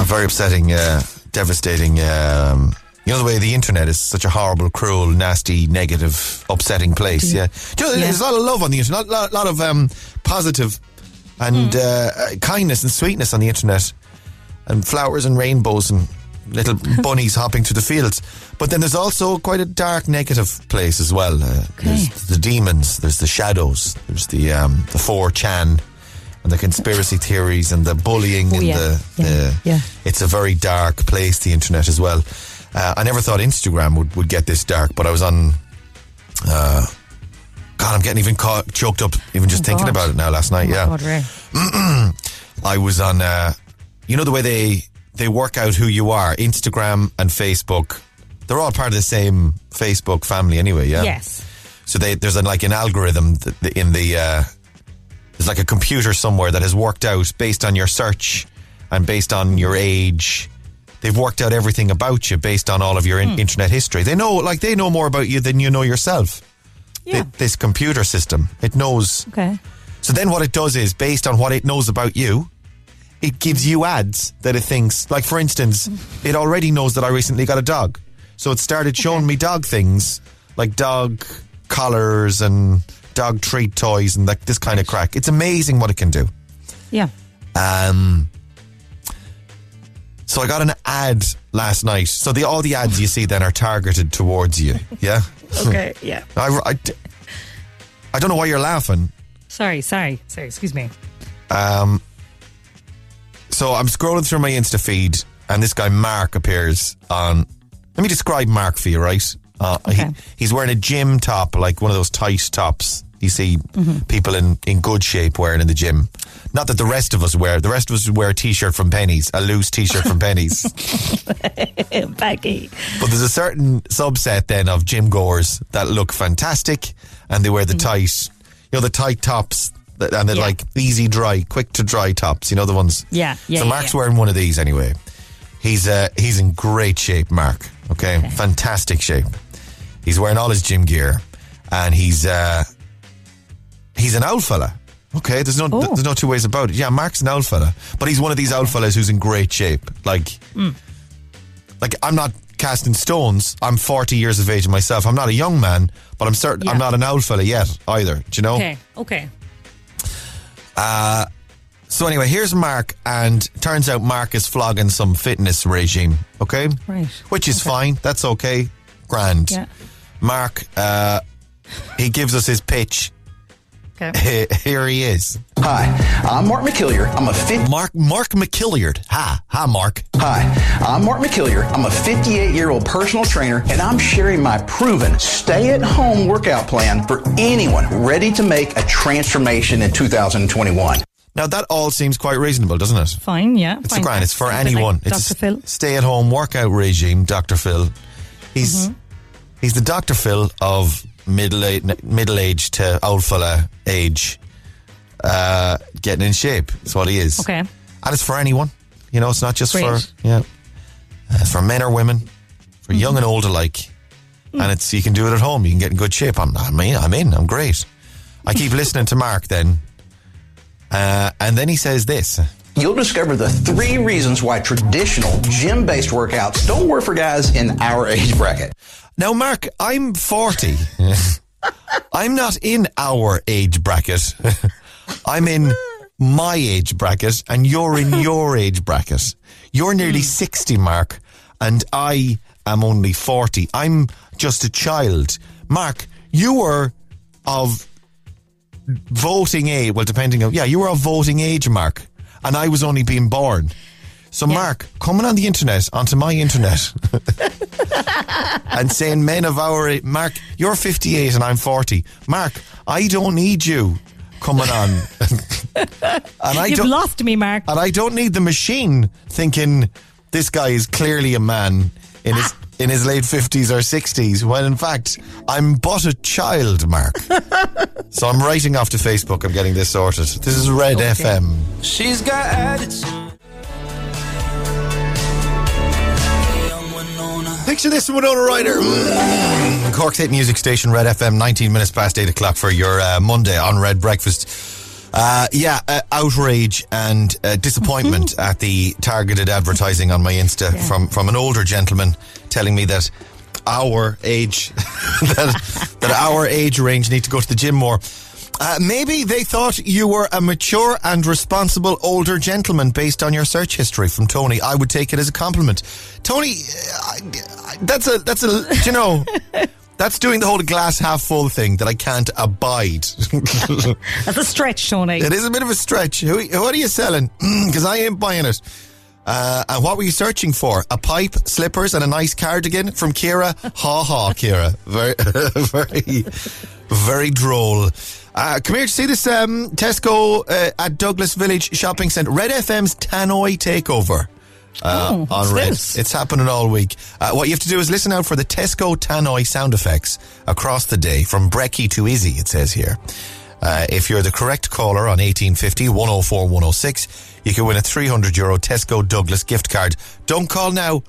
A very upsetting, uh, devastating. Um, you know the way the internet is such a horrible, cruel, nasty, negative, upsetting place. Yeah, Do you know, there's a lot of love on the internet, a lot, lot of um, positive and uh, uh, kindness and sweetness on the internet, and flowers and rainbows and little bunnies hopping through the fields. But then there's also quite a dark, negative place as well. Uh, There's the demons, there's the shadows, there's the um, the 4chan and the conspiracy theories and the bullying Oh, and yeah. the, Yeah. the Yeah. it's a very dark place, the internet as well. Uh, I never thought Instagram would, would get this dark, but I was on. Uh, God, I'm getting even caught, choked up even just Oh, thinking God. about it now. Last night, Oh, yeah, God. I was on. Uh, you know the way they they work out who you are. Instagram and Facebook, they're all part of the same Facebook family anyway. Yeah. Yes. So they, there's a, like an algorithm in the uh, there's like a computer somewhere that has worked out based on your search and based on your age. They've worked out everything about you based on all of your in- hmm. internet history. They know, like, they know more about you than you know yourself. Yeah. Th- this computer system, it knows. Okay. So then what it does is, based on what it knows about you, it gives you ads that it thinks, like for instance, it already knows that I recently got a dog. So it started showing me dog things, like dog collars and dog treat toys and like this kind of crack. It's amazing what it can do. Yeah. Um, so I got an ad last night. So the all the ads you see then are targeted towards you. Yeah. Okay. Yeah. I, I, I don't know why you're laughing. Sorry. Sorry. Sorry. Excuse me. Um, so I'm scrolling through my Insta feed, and this guy Mark appears on. Let me describe Mark for you, right? Uh, Okay. he, he's wearing a gym top, like one of those tight tops you see people in, in good shape wearing in the gym. Not that the rest of us wear. The rest of us wear a t-shirt from Pennies, a loose t-shirt from Pennies. Baggy. But there's a certain subset then of gym goers that look fantastic and they wear the tight, you know, the tight tops and they're Yeah. like easy dry, quick to dry tops. You know the ones. Yeah, yeah, So Mark's yeah. wearing one of these anyway. He's uh, he's in great shape, Mark. Okay, fantastic shape. He's wearing all his gym gear, and he's uh, he's an old fella. Okay, there's no Oh. there's no two ways about it. Yeah, Mark's an old fella, but he's one of these old fellas who's in great shape. Like, Hmm. like I'm not casting stones. I'm 40 years of age myself. I'm not a young man, but I'm certain I'm not an old fella yet either. Do you know? Okay, okay. So anyway, here's Mark, and turns out Mark is flogging some fitness regime. Okay, Right. which is fine. That's okay. Grand. Yeah. Mark, uh, he gives us his pitch. Okay. Here he is. Hi, I'm Mark McKilliard. I'm a 50. Mark Mark McKilliard. Hi, hi, Mark. Hi, I'm Mark McKilliard. I'm a 58 year old personal trainer, and I'm sharing my proven stay at home workout plan for anyone ready to make a transformation in 2021. Now that all seems quite reasonable, doesn't it? Fine, yeah. It's fine. a grand. It's for Sounds anyone. Like it's Dr. Phil. stay-at-home workout regime. Dr. Phil. He's Mm-hmm. he's the Dr. Phil of middle age, middle age to old fella age, uh, getting in shape. That's what he is. Okay. and it's for anyone. You know, it's not just Great. for yeah, uh, for men or women, for Mm-hmm. young and old alike. Mm. And it's you can do it at home. You can get in good shape. I'm I'm in. I'm in. I'm great. I keep listening to Mark then, uh, and then he says this. You'll discover the three reasons why traditional gym based workouts don't work for guys in our age bracket. Now, Mark, I'm 40. I'm not in our age bracket. I'm in my age bracket, and you're in your age bracket. You're nearly hmm. 60, Mark, and I am only 40. I'm just a child. Mark, you were of voting age. Well, depending on, yeah, you were of voting age, Mark, and I was only being born. So, Mark, coming on the internet, onto my internet, and saying men of our age, Mark, you're 58 and I'm 40. Mark, I don't need you coming on. and I You've don't, lost me, Mark. and I don't need the machine thinking this guy is clearly a man in his ah. in his late 50s or 60s when in fact I'm but a child, Mark. so I'm writing off to Facebook. I'm getting this sorted. This is Red FM. She's got attitude. Picture this from Winona Ryder. Mm. Cork's hit music station, Red FM, 19 minutes past 8 o'clock for your uh, Monday on Red Breakfast. Uh, yeah, uh, outrage and uh, disappointment at the targeted advertising on my Insta from, from an older gentleman telling me that our age, that, that our age range need to go to the gym more. Uh, maybe they thought you were a mature and responsible older gentleman based on your search history from Tony. I would take it as a compliment. Tony, uh, I- I- that's a, that's a, you know, that's doing the whole glass half full thing that I can't abide. That's a stretch, Tony. It is a bit of a stretch. Who, what are you selling? Because I ain't buying it. Uh, and what were you searching for? A pipe, slippers, and a nice cardigan from Kira? Ha ha, Kira. Very, very, very droll. Uh, come here to see this um, Tesco uh, at Douglas Village Shopping Centre. Red FM's Tannoy takeover. Uh, Oh, on Red. this? It's happening all week. Uh, what you have to do is listen out for the Tesco Tannoy sound effects across the day from Brecky to Izzy, it says here. Uh, if you're the correct caller on 1850 104 106, you can win a 300 euro Tesco Douglas gift card. Don't call now.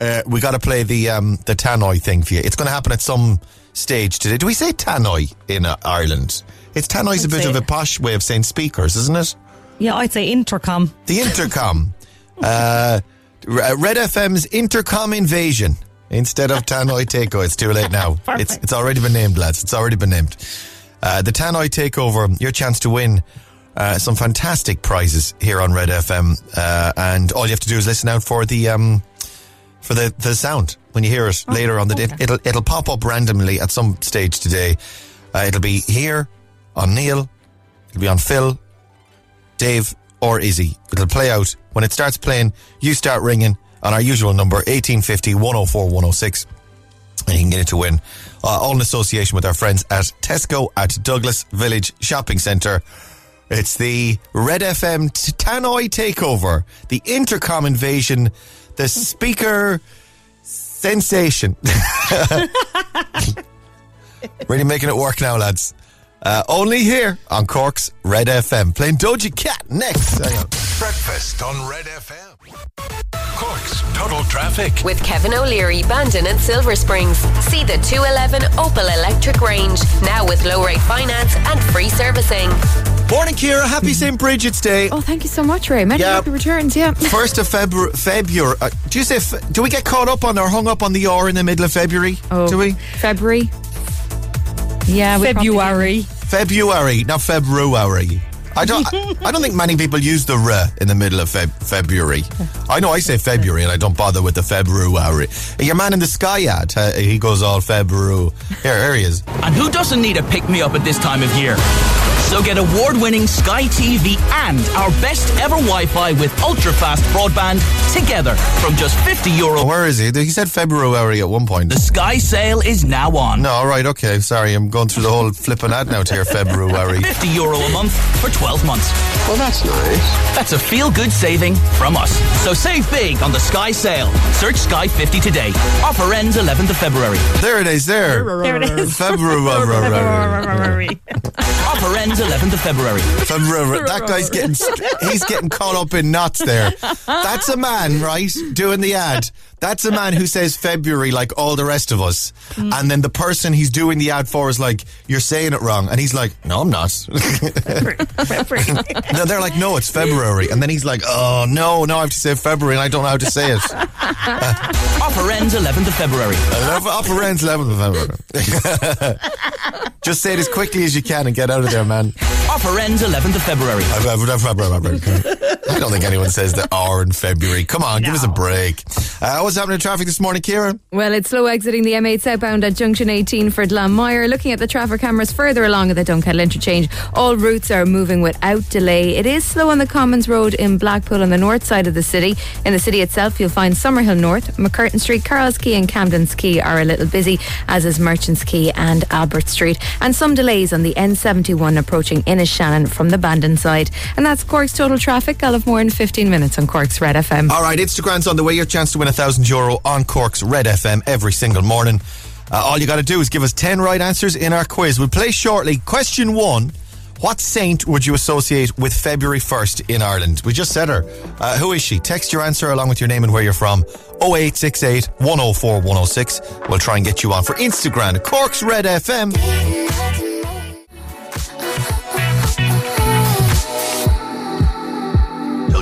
Uh, we got to play the um, the Tannoy thing for you. It's going to happen at some stage today. Do we say Tannoy in uh, Ireland? It's Tannoy's a bit of a posh way of saying speakers, isn't it? Yeah, I'd say intercom. The intercom. uh, Red FM's intercom invasion instead of Tannoy Takeover. It's too late now. It's, it's already been named, lads. It's already been named. Uh, the Tannoy Takeover, your chance to win uh, some fantastic prizes here on Red FM. Uh, and all you have to do is listen out for the um, for the, the sound when you hear it later on the day. It'll, it'll pop up randomly at some stage today. Uh, it'll be here on Neil. It'll be on Phil, Dave, or Izzy. It'll play out. When it starts playing, you start ringing on our usual number, 1850 104 106. You can get it to win. Uh, all in association with our friends at Tesco at Douglas Village Shopping Centre. It's the Red FM Tannoy Takeover, the intercom invasion, the speaker sensation. really making it work now, lads. Uh, only here on Cork's Red FM. Playing Doji Cat next. Hang on. Breakfast on Red FM. Cork's Total Traffic. With Kevin O'Leary, Bandon and Silver Springs. See the 211 Opel Electric range. Now with low rate finance and free servicing. Morning, Kira. Happy St. Bridget's Day. Oh, thank you so much, Ray. Many Yeah. happy returns, yeah. First of February. February. Uh, do you say? Fe- do we get caught up on or hung up on the R in the middle of February? Oh, Do we? February. Yeah, we February. February, not February. I don't. I, don't think many people use the R in the middle of Feb- February. I know I say February and I don't bother with the February. Your man in the sky ad, uh, he goes all February. Here, here he is. And who doesn't need a pick me up at this time of year? So get award winning Sky TV and our best ever Wi Fi with ultra fast broadband together from just 50 euro. Oh, where is he? He said February at one point. The Sky sale is now on. No, all right, okay. Sorry, I'm going through the whole flipping ad now to hear February. 50 euro a month for 12 months. Well, that's nice. That's a feel good saving from us. So save big on the Sky sale. Search Sky 50 today. Offer ends 11th of February. There it is, there. There it is. February. Offer ends 11th of February. February. That guy's getting he's getting caught up in knots there. That's a man, right? Doing the ad. That's a man who says February like all the rest of us. Mm. And then the person he's doing the ad for is like, You're saying it wrong. And he's like, No, I'm not. no, they're like, No, it's February. And then he's like, Oh no, no, I have to say February and I don't know how to say it. Offer ends 11th of February. Eleven- Upper ends 11th of February. Just say it as quickly as you can and get out of there, man. Offer ends 11th of February. I don't think anyone says the R in February. Come on, give us a break. Uh, what's happening in traffic this morning, Kira? Well, it's slow exiting the M8 southbound at junction 18 for Glanmire. Looking at the traffic cameras further along at the Dunkettle interchange, all routes are moving without delay. It is slow on the Commons Road in Blackpool on the north side of the city. In the city itself, you'll find Summerhill North, MacCurtain Street, Carroll's Quay, and Camden's Quay are a little busy, as is Merchants Quay and Albert Street. And some delays on the N71 approaching Inishannon Shannon from the Bandon side. And that's Cork's total traffic. I'll have more in 15 minutes on Cork's Red FM. All right, Instagram's on the way. Your chance to win a thousand euro on Cork's Red FM every single morning. Uh, all you got to do is give us 10 right answers in our quiz. We'll play shortly. Question one What saint would you associate with February 1st in Ireland? We just said her. Uh, who is she? Text your answer along with your name and where you're from. 0868 104 106. We'll try and get you on for Instagram. Cork's Red FM.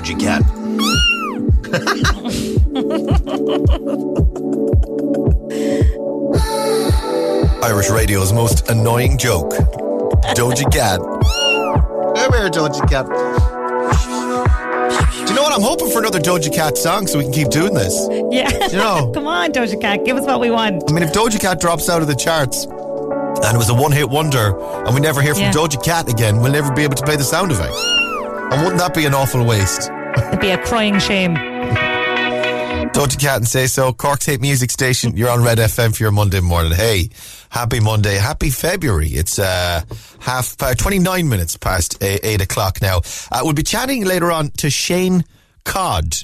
Doja Cat. Irish radio's most annoying joke. Doji Cat. Come here, Doja Cat. Do you know what? I'm hoping for another Doja Cat song so we can keep doing this. Yeah. You know. Come on, Doja Cat. Give us what we want. I mean, if Doja Cat drops out of the charts and it was a one hit wonder and we never hear from Yeah. Doja Cat again, we'll never be able to play the sound effect. And wouldn't that be an awful waste? It'd be a crying shame. Don't you Cat and say so. Cork's hit music station. You're on Red FM for your Monday morning. Hey, happy Monday, happy February. It's uh, half uh, 29 minutes past eight, eight o'clock now. Uh, we'll be chatting later on to Shane Codd.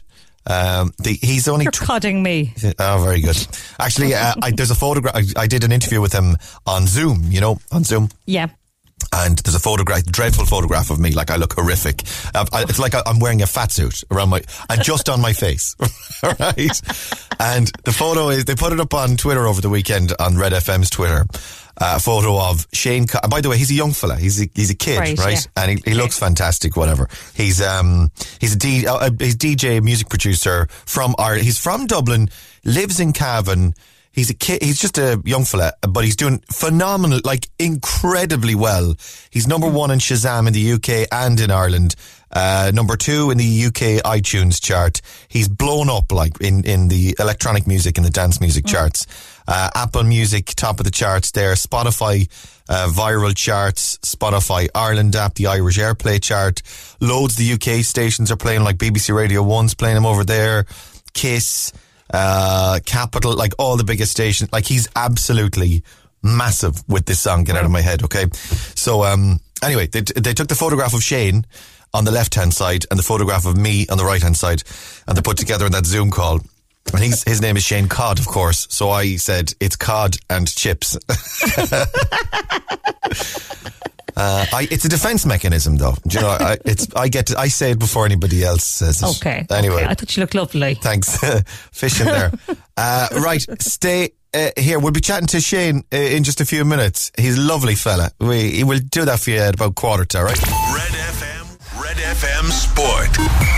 Um, the, he's only You're tw- codding me. Oh, very good. Actually, uh, I, there's a photograph. I, I did an interview with him on Zoom. You know, on Zoom Yeah. And there's a photograph, dreadful photograph of me, like I look horrific. Uh, I, it's like I, I'm wearing a fat suit around my, and just on my face, right? And the photo is, they put it up on Twitter over the weekend on Red FM's Twitter. Uh, photo of Shane. Co- and by the way, he's a young fella. He's a, he's a kid, Right, right? yeah. And he, he looks fantastic. Whatever. He's um he's a D, uh, uh, he's DJ, music producer from Ireland. He's from Dublin, lives in Cavan. He's a kid. He's just a young fella, but he's doing phenomenal, like incredibly well. He's number one in Shazam in the UK and in Ireland. Uh, number two in the UK iTunes chart. He's blown up like in, in the electronic music and the dance music charts. Uh, Apple Music, top of the charts there. Spotify, uh, viral charts. Spotify Ireland app, the Irish Airplay chart. Loads of the UK stations are playing, like BBC Radio 1's playing him over there. Kiss, uh, Capital, like all the biggest stations. Like he's absolutely massive with this song. Get out of my head, okay? So, um, anyway, they, they took the photograph of Shane on the left hand side and the photograph of me on the right hand side, and they put together in that Zoom call. And he's, his name is Shane Codd, of course. So I said it's cod and chips. Uh, I, it's a defense mechanism, though. Do you know, I, it's I get to, I say it before anybody else says it. Okay. Anyway, okay. I thought you looked lovely. thanks. Fish in there. Uh, right, stay uh, here. We'll be chatting to Shane uh, in just a few minutes. He's a lovely fella. We we'll do that for you at about quarter to, all right? Red FM, Red FM Sport.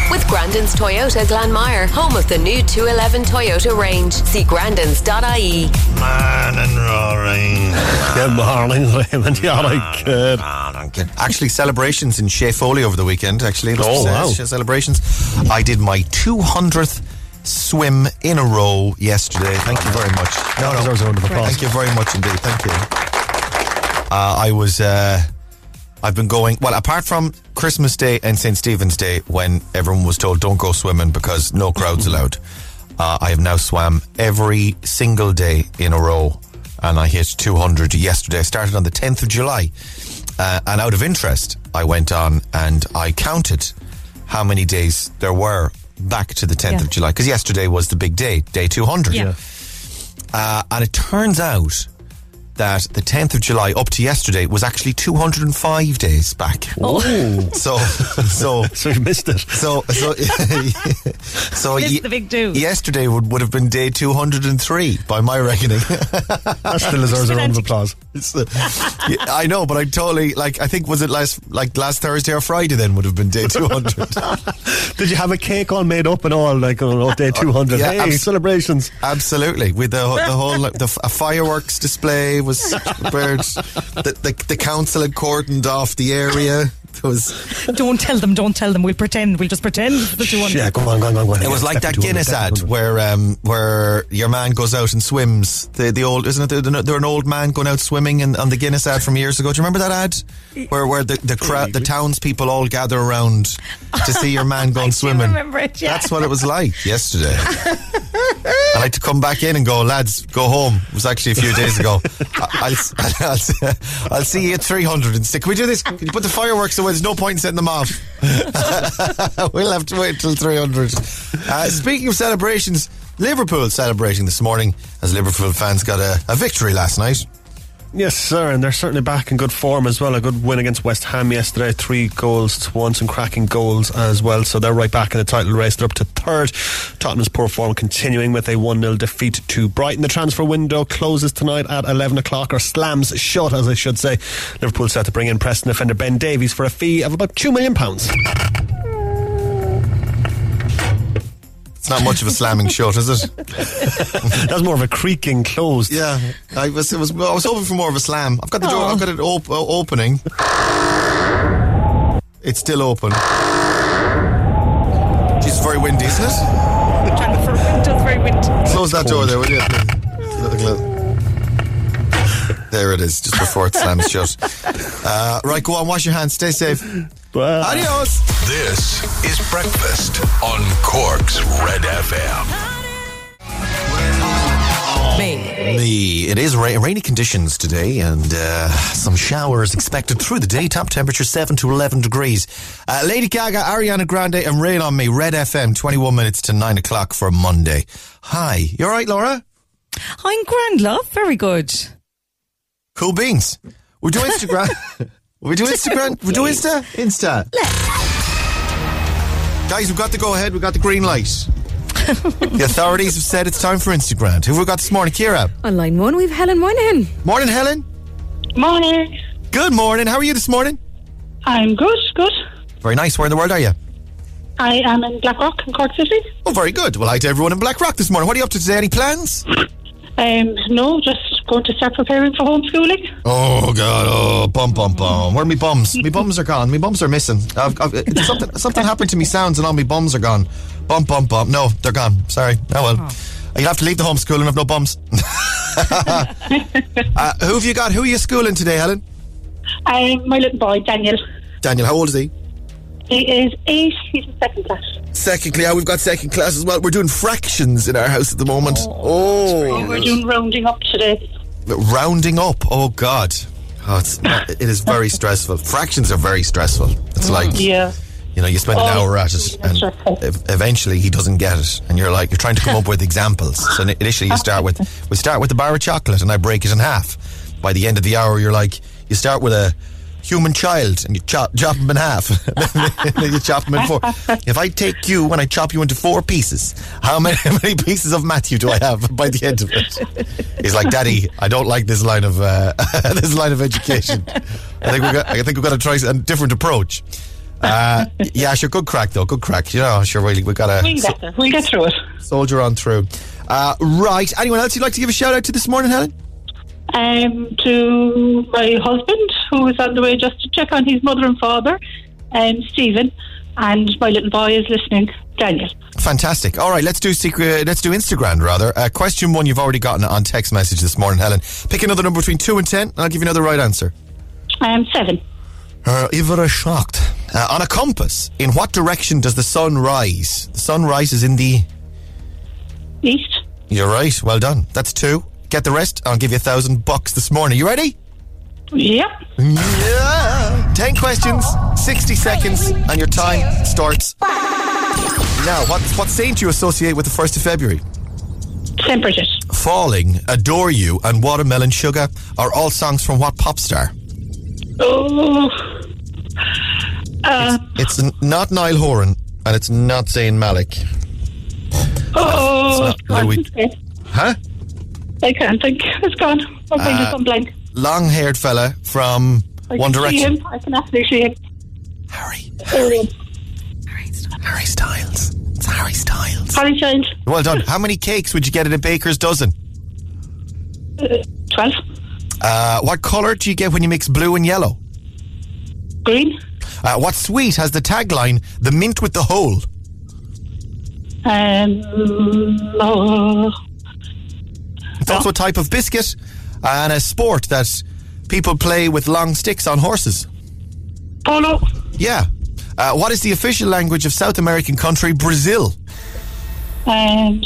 With Grandin's Toyota Glanmire, home of the new 211 Toyota range. See grandins.ie. Man and roaring. Good morning, Raymond. You're right, good. Actually, celebrations in Chez Foley over the weekend. Actually, Oh, wow. Celebrations. I did my 200th swim in a row yesterday. Thank you very much. No, no. Deserves a round of applause. Thank you very much indeed. Thank you. Uh, I was. Uh, I've been going. Well, apart from Christmas Day and St Stephen's Day, when everyone was told don't go swimming because no crowds allowed. Uh, I have now swam every single day in a row, and I hit 200 yesterday. I started on the 10th of July, uh, and out of interest, I went on and I counted how many days there were back to the 10th Yeah. of July because yesterday was the big day, day 200. Yeah. Uh, and it turns out that the 10th of July up to yesterday was actually 205 days back. Oh. So, so, So you missed it. so, so, so Missed ye- the big do. yesterday would, would have been day 203 by my reckoning. That still deserves a round of applause. Yeah, I know, but I totally, like, I think, was it last, like, last Thursday or Friday then would have been day 200. Did you have a cake all made up and all, like on oh, day 200? Yeah, hey, abs- Absolutely. Absolutely, with the the whole like, the a fireworks display was prepared. The, the the council had cordoned off the area. It was Don't tell them, don't tell them. We'll pretend. We'll just pretend the 200. Yeah, go on, go on, go on. Go on. it was Yeah, like that Guinness ad where um where your man goes out and swims. The the old isn't it? They're, they're an old man going out swimming in, on the Guinness ad from years ago. Do you remember that ad where where the the crowd the townspeople all gather around to see your man going swimming? remember it, yeah. That's what it was like yesterday. I like to come back in and go, lads, go home. It was actually a few days ago. I- I'll, I'll, I'll see you at 300 and stick. Can we do this? Can you put the fireworks away? There's no point in setting them off. we'll have to wait till 300. Uh, speaking of celebrations, Liverpool celebrating this morning as Liverpool fans got a, a victory last night. Yes, sir, and they're certainly back in good form as well. A good win against West Ham yesterday, three goals to one, some cracking goals as well. So they're right back in the title race. They're up to third. Tottenham's poor form continuing with a 1 0 defeat to Brighton. The transfer window closes tonight at 11 o'clock, or slams shut, as I should say. Liverpool set to bring in Preston defender Ben Davies for a fee of about £2 million. It's not much of a slamming shut, is it? That's more of a creaking closed. Yeah, I was, it was. I was hoping for more of a slam. I've got the door. I've got it op- uh, opening. It's still open. She's very windy, isn't it? Trying for windows, very windy. Close that door there, will you? There it is, just before it slams shut. Uh, right, go on, wash your hands, stay safe. Well, Adios. This is Breakfast on Cork's Red FM. Me. Me. It is ra- rainy conditions today and uh, some showers expected through the day. Top temperature 7 to 11 degrees. Uh, Lady Gaga, Ariana Grande, and Rain on Me. Red FM, 21 minutes to 9 o'clock for Monday. Hi. You all right, Laura? I'm grand, love. Very good. Cool beans. We do Instagram. We do Instagram. We do Insta. Insta. Let's. Guys, we've got to go ahead. We've got the green light. the authorities have said it's time for Instagram. Who have we got this morning? Kira. On line one, we've Helen Moynihan. Morning, Helen. Morning. Good morning. How are you this morning? I'm good, good. Very nice. Where in the world are you? I am in Blackrock in Cork City. Oh, very good. Well, hi to everyone in Blackrock this morning. What are you up to today? Any plans? Um, no, just going to start preparing for homeschooling. Oh God! Oh, bum bum bum. Where are my bums? My bums are gone. My bums are missing. I've, I've, something something happened to me sounds and all my bums are gone. Bum bum bum. No, they're gone. Sorry. Oh well. You'll have to leave the homeschooling and have no bums. uh, who have you got? Who are you schooling today, Helen? Um, my little boy, Daniel. Daniel, how old is he? He is eight. He's in second class. Second class. We've got second class as well. We're doing fractions in our house at the moment. Oh, oh. oh We're doing rounding up today. rounding up. Oh God. Oh, it's, it is very stressful. Fractions are very stressful. It's mm, like Yeah. You know, you spend an Oh, hour at it, and ev- eventually he doesn't get it, and you're like, you're trying to come up with examples. So initially, you start with we start with a bar of chocolate, and I break it in half. By the end of the hour, you're like, you start with a human child and you chop, chop them in half. then you chop him in four. If I take you and I chop you into four pieces, how many, how many pieces of Matthew do I have by the end of it? He's like, Daddy, I don't like this line of uh, this line of education. I think we got. I think we've got to try a different approach. Uh, yeah, sure. Good crack though. Good crack. You know, sure. Really We we got to We'll get there. We'll get through it. soldier on through. Uh, right. Anyone else you'd like to give a shout out to this morning, Helen? Um, to my husband, who is on the way just to check on his mother and father, um, Stephen, and my little boy is listening, Daniel. Fantastic. All right, let's do secret. Let's do Instagram rather. Uh, question one, you've already gotten on text message this morning, Helen. Pick another number between two and ten, and I'll give you another right answer. Um, seven. Uh, Ivara shocked. Uh, on a compass, in what direction does the sun rise? The sun rises in the. East. You're right. Well done. That's two. Get the rest. I'll give you a thousand bucks this morning. You ready? Yep. Yeah. Ten questions, sixty seconds, and your time starts now. What what saint do you associate with the first of February? St. Bridget. Falling, Adore You, and Watermelon Sugar are all songs from what pop star? Oh. Uh, It's n- not Niall Horan, and it's not Zayn Malik. oh. It's not Louis. Huh? I can't think. It's gone. My mind Uh, is on blank. Long-haired fella from I One can see Direction. him. I can actually see him. Harry. Harry. Harry Styles. It's Harry Styles. Harry Styles. Well done. How many cakes would you get at a baker's dozen? Uh, Twelve. Uh, what colour do you get when you mix blue and yellow? Green. Uh, what sweet has the tagline "The mint with the hole"? Um. Oh. It's also a type of biscuit and a sport that people play with long sticks on horses. Polo. Yeah. Uh, what is the official language of South American country Brazil? Um.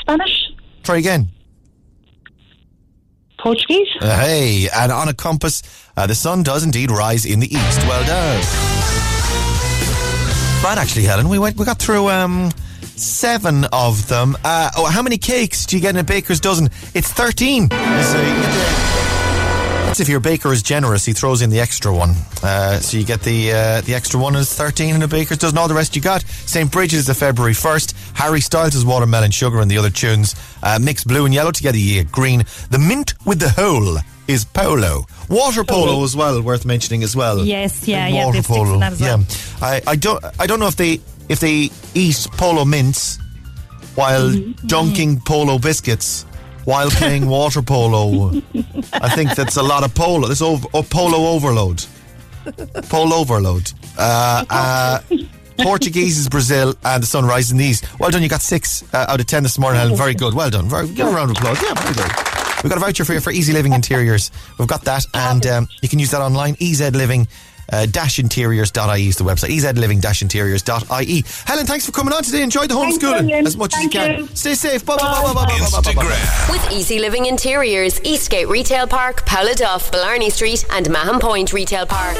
Spanish. Try again. Portuguese. Uh, hey, and on a compass, uh, the sun does indeed rise in the east. Well done. Right, actually, Helen, we went. We got through um, seven of them. Uh, oh, how many cakes do you get in a baker's dozen? It's thirteen. You see, you get the- That's if your baker is generous. He throws in the extra one, uh, so you get the uh, the extra one is thirteen in a baker's dozen. All the rest you got. St Bridges is the February first. Harry Styles is watermelon sugar, and the other tunes uh, mix blue and yellow together. You get green. The mint with the hole is polo. Water polo as well, worth mentioning as well. Yes, yeah, yeah, Water they have that as well. Yeah, I, I don't I don't know if they if they eat polo mints while Mm-hmm. dunking polo biscuits while playing water polo. I think that's a lot of polo. This over, oh, polo overload. Polo overload. Uh, uh, Portuguese is Brazil, and the sun rises in the east. Well done, you got six uh, out of ten this morning, Helen. Very good. Well done. Very, give a round of applause. Yeah, very good. We've got a voucher for you for EZ Living Interiors. We've got that, and um, you can use that online. EZ Living. Uh, dashinteriors.ie is the website. ezliving-interiors.ie. Helen, thanks for coming on today. Enjoy the homeschooling as much Thank as you, you can. Stay safe. Bye, bye, bye, Instagram. With EZ Living Interiors, Eastgate Retail Park, Paula Duff, Blarney Street and Mahon Point Retail Park.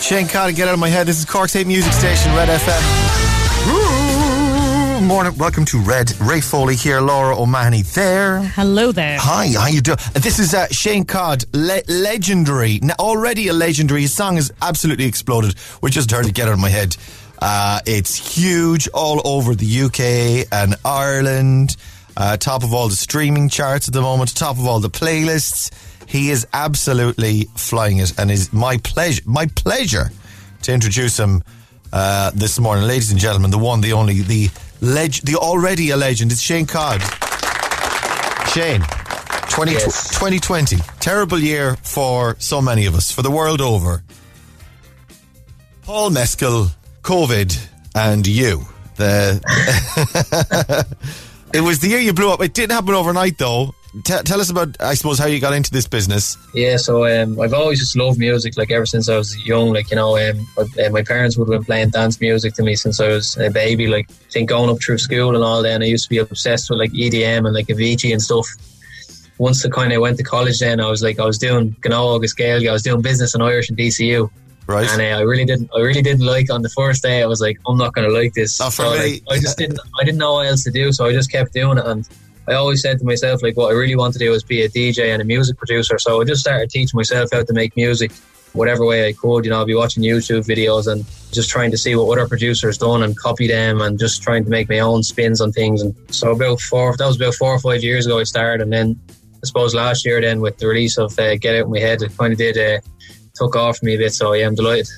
Shane Codd, get out of my head. This is Cork's Hate Music Station, Red FM. Morning, welcome to Red. Ray Foley here, Laura O'Mahony there. Hello there. Hi, how you doing? This is uh, Shane Codd, le- legendary, n- already a legendary. His song has absolutely exploded. We just heard it get out of my head. Uh, it's huge all over the UK and Ireland. Uh, top of all the streaming charts at the moment. Top of all the playlists. He is absolutely flying it, and is my pleasure. My pleasure to introduce him uh, this morning, ladies and gentlemen. The one, the only, the leg- the already a legend. It's Shane Codd. Shane, 20, 2020, terrible year for so many of us, for the world over. Paul Mescal, COVID, and you. The it was the year you blew up. It didn't happen overnight, though. T- tell us about, I suppose, how you got into this business. Yeah, so um, I've always just loved music, like ever since I was young. Like you know, um, uh, my parents would have been playing dance music to me since I was a baby. Like I think going up through school and all that, and I used to be obsessed with like EDM and like Avicii and stuff. Once I kind of went to college, then I was like, I was doing Gnó agus Gaeilge, I was doing business in Irish and DCU. Right. And uh, I really didn't, I really didn't like on the first day. I was like, I'm not going to like this. Oh, for so, me- like, I just didn't, I didn't know what else to do, so I just kept doing it. And I always said to myself, like, what I really want to do is be a DJ and a music producer. So I just started teaching myself how to make music whatever way I could. You know, I'd be watching YouTube videos and just trying to see what other producers done and copy them and just trying to make my own spins on things. And so about four, that was about four or five years ago I started. And then I suppose last year then with the release of uh, Get Out My Head, it kind of did, uh, took off me a bit. So yeah, I'm delighted.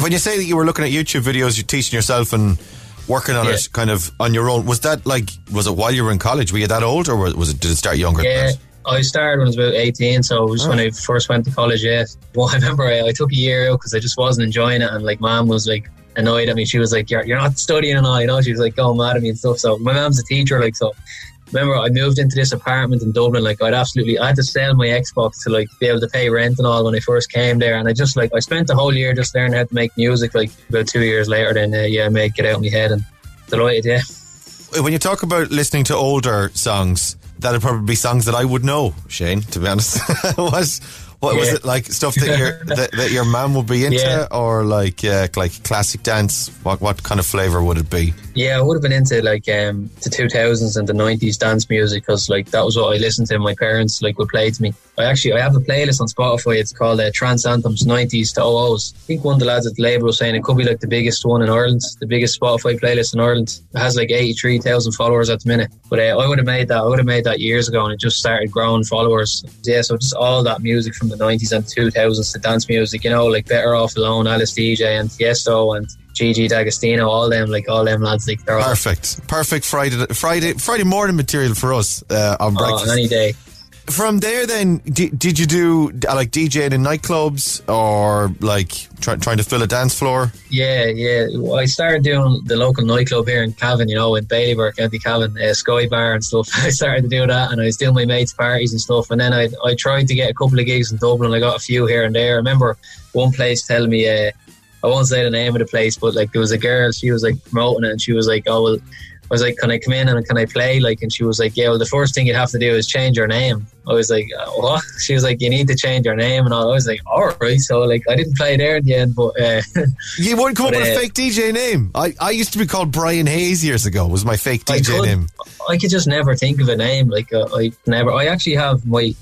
When you say that you were looking at YouTube videos, you're teaching yourself and working on Yeah. it kind of on your own, was that like, was it while you were in college? Were you that old or was it, did it start younger? than Yeah? I started when I was about 18, so it was Oh. when I first went to college, yeah. Well, I remember I, I took a year out because I just wasn't enjoying it, and like, mom was like annoyed at me. She was like, You're, you're not studying and all, you know, she was like going mad at me and stuff. So, my mom's a teacher, like, so. Remember, I moved into this apartment in Dublin. Like, I'd absolutely, I had to sell my Xbox to like be able to pay rent and all when I first came there. And I just like, I spent the whole year just learning how to make music. Like, about two years later, then uh, yeah, I made Get Out of My Head and delighted, yeah. When you talk about listening to older songs, that'd probably be songs that I would know, Shane, to be honest. was, what was it like stuff that your that, that your mum would be into Yeah. or like uh, like classic dance? What what kind of flavor would it be? Yeah, I would have been into like um, the 2000s and the 90s dance music because like that was what I listened to. My parents like would play to me. I actually I have a playlist on Spotify. It's called uh, Anthems 90s to 00s. I think one of the lads at the label was saying it could be like the biggest one in Ireland, the biggest Spotify playlist in Ireland. It has like 83,000 followers at the minute. But uh, I would have made that. I would have made that years ago, and it just started growing followers. Yeah, so just all that music from the 90s and 2000s to dance music. You know, like Better Off Alone, Alice Deejay, and Tiesto, and Gigi D'Agostino, all them, like all them lads, like they're all Perfect, perfect Friday Friday Friday morning material for us uh, on breakfast. Oh, any day. From there, then, did, did you do uh, like DJing in nightclubs or like try, trying to fill a dance floor? Yeah, yeah. Well, I started doing the local nightclub here in Cavan, you know, in Bailieborough, County Cavan, uh, Sky Bar and stuff. I started to do that, and I was doing my mates' parties and stuff. And then I I tried to get a couple of gigs in Dublin. I got a few here and there. I remember one place telling me, uh, I won't say the name of the place, but like there was a girl, she was like promoting it, and she was like, "Oh well." I was like, "Can I come in and can I play?" Like, and she was like, "Yeah, well, the first thing you'd have to do is change your name." I was like, uh, "What?" She was like, "You need to change your name," and all. I was like, "All right." So like, I didn't play there in the end, but uh, You wouldn't come But, up with a uh, fake DJ name. I, I used to be called Brian Hayes years ago. Was my fake I DJ could- name? I could just never think of a name. Like uh, I never. I actually have my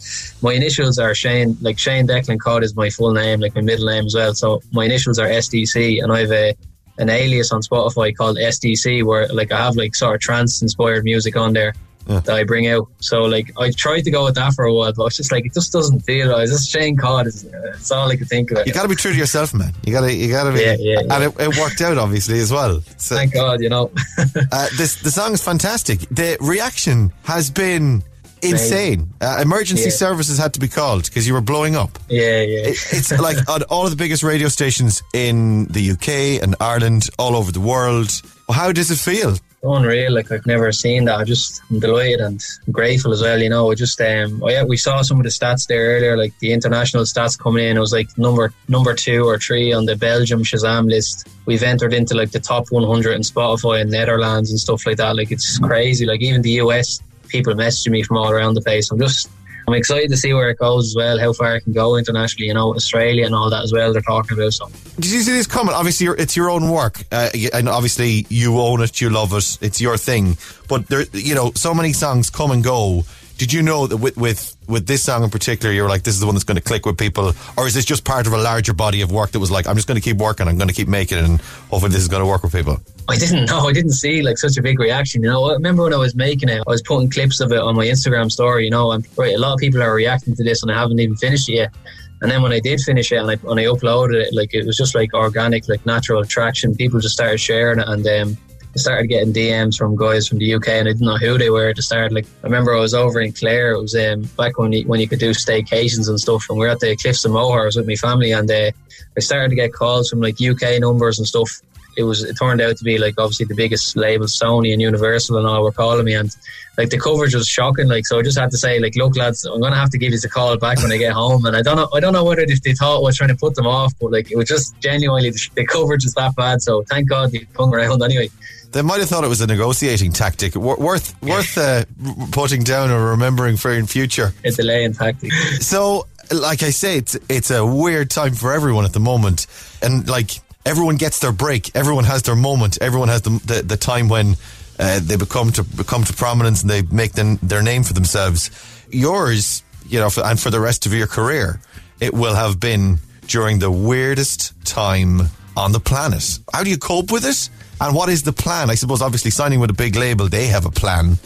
my initials are Shane. Like Shane Declan Codd is my full name, like my middle name as well. So my initials are SDC, and I've a an alias on Spotify called SDC, where like I have like sort of trance inspired music on there. That I bring out. So like I tried to go with that for a while, but it's just like it just doesn't feel right. It's just Shane Codd. It's, it's all I could think of. You got to be true to yourself, man. You got to, you got to be. Yeah, yeah, And it, it worked out, obviously, as well. So, Thank God, you know. uh, this the song is fantastic. The reaction has been insane. Uh, emergency Yeah. services had to be called because you were blowing up. Yeah, yeah. It, it's like on all of the biggest radio stations in the UK and Ireland, all over the world. How does it feel? unreal. Like I've never seen that. I just I'm delighted and grateful as well. You know, I just um, oh yeah, we saw some of the stats there earlier, like the international stats coming in. It was like number number two or three on the Belgium Shazam list. We've entered into like the top 100 in Spotify in Netherlands and stuff like that. Like it's crazy. Like even the US people messaging me from all around the place. I'm just I'm excited to see where it goes as well, how far it can go internationally. You know, Australia and all that as well. They're talking about so. Did you see this coming? Obviously, it's your own work, uh, and obviously you own it, you love it, it's your thing. But there, you know, so many songs come and go. Did you know that with with with this song in particular, you were like, this is the one that's going to click with people, or is this just part of a larger body of work that was like, I'm just going to keep working, I'm going to keep making it, and hopefully this is going to work with people. I didn't know. I didn't see like such a big reaction. You know, I remember when I was making it, I was putting clips of it on my Instagram story. You know, and right, a lot of people are reacting to this, and I haven't even finished it yet. And then when I did finish it and I when I uploaded it, like it was just like organic, like natural attraction. People just started sharing it, and um, I started getting DMs from guys from the UK, and I didn't know who they were the start. Like I remember I was over in Clare. It was um, back when you, when you could do staycations and stuff, and we were at the Cliffs of Moher. With my family, and uh, I started to get calls from like UK numbers and stuff it was it turned out to be like obviously the biggest label Sony and Universal and all were calling me and like the coverage was shocking like so I just had to say like look lads I'm gonna have to give you a call back when I get home. And I don't know I don't know whether if they thought I was trying to put them off but like it was just genuinely the, the coverage was that bad so thank God they hung around anyway. They might have thought it was a negotiating tactic, wor- worth worth uh, putting down or remembering for in future. a delaying tactic. So, like I say, it's it's a weird time for everyone at the moment, and like everyone gets their break, everyone has their moment, everyone has the the, the time when uh, they become to become to prominence and they make them, their name for themselves. Yours, you know, for, and for the rest of your career, it will have been during the weirdest time on the planet. How do you cope with it? And what is the plan? I suppose, obviously, signing with a big label, they have a plan.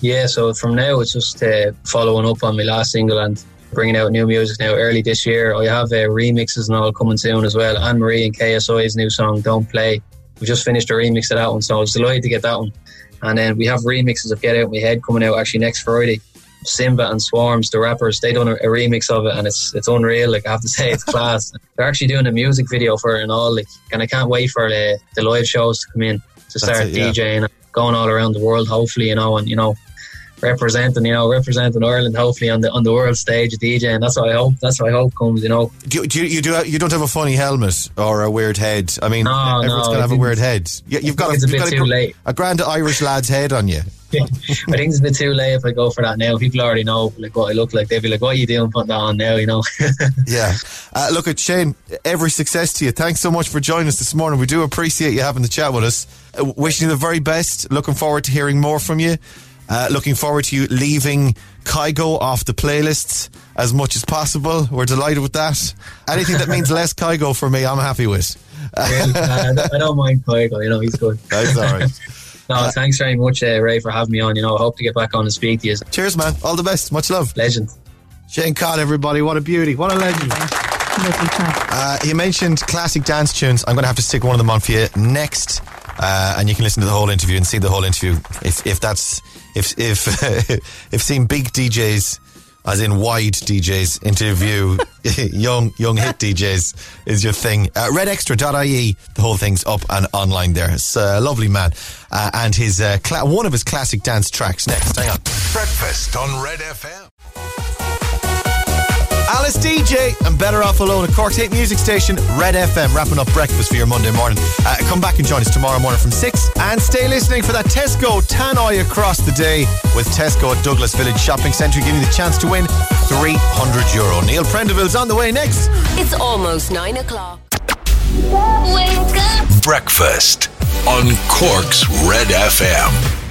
Yeah, so from now it's just uh, following up on my last single and bringing out new music now early this year. I have uh, remixes and all coming soon as well. Anne Marie and KSI's new song "Don't Play." We just finished a remix of that one, so I was delighted to get that one. And then we have remixes of "Get Out My Head" coming out actually next Friday. Simba and Swarms, the rappers, they done a, a remix of it, and it's it's unreal. Like I have to say, it's class. They're actually doing a music video for it and all. Like, and I can't wait for the, the live shows to come in to That's start it, yeah. DJing, going all around the world. Hopefully, you know, and you know, representing, you know, representing Ireland. Hopefully on the on the world stage, DJ, and That's what I hope. That's what I hope comes. You know. Do, you- do you, you do you don't have a funny helmet or a weird head? I mean, No, everyone's no, gonna have a weird head. You, you've got a, think it's a you've bit got a, too gr- late. a grand Irish lad's head on you. I think it's a bit too late if I go for that now. People already know like what I look like. They'd be like, "What are you doing putting that on now?" You know. Yeah. Uh, look at Shane. Every success to you. Thanks so much for joining us this morning. We do appreciate you having the chat with us. Uh, wishing you the very best. Looking forward to hearing more from you. Uh, looking forward to you leaving Kygo off the playlists as much as possible. We're delighted with that. Anything that means less Kygo for me, I'm happy with. Really, uh, I don't mind Kygo. You know, he's good. That's all right. no, thanks very much, uh, Ray, for having me on. You know, I hope to get back on and speak to you. Cheers, man. All the best. Much love. Legend. Shane Codd, everybody. What a beauty. What a legend. Uh, he mentioned classic dance tunes. I'm going to have to stick one of them on for you next, uh, and you can listen to the whole interview and see the whole interview if if that's if if if seeing big DJs, as in wide DJs, interview young young hit DJs is your thing. Uh, redextra.ie, the whole thing's up and online there. It's a lovely man, uh, and his uh, cla- one of his classic dance tracks next. Hang on. Breakfast on Red FM. Alice Deejay and Better Off Alone at Cork's 8 Music Station, Red FM, wrapping up breakfast for your Monday morning. Uh, come back and join us tomorrow morning from 6 and stay listening for that Tesco Tannoy across the day with Tesco at Douglas Village Shopping Centre, giving you the chance to win 300 euro. Neil Prendeville's on the way next. It's almost nine o'clock. Breakfast on Cork's Red FM.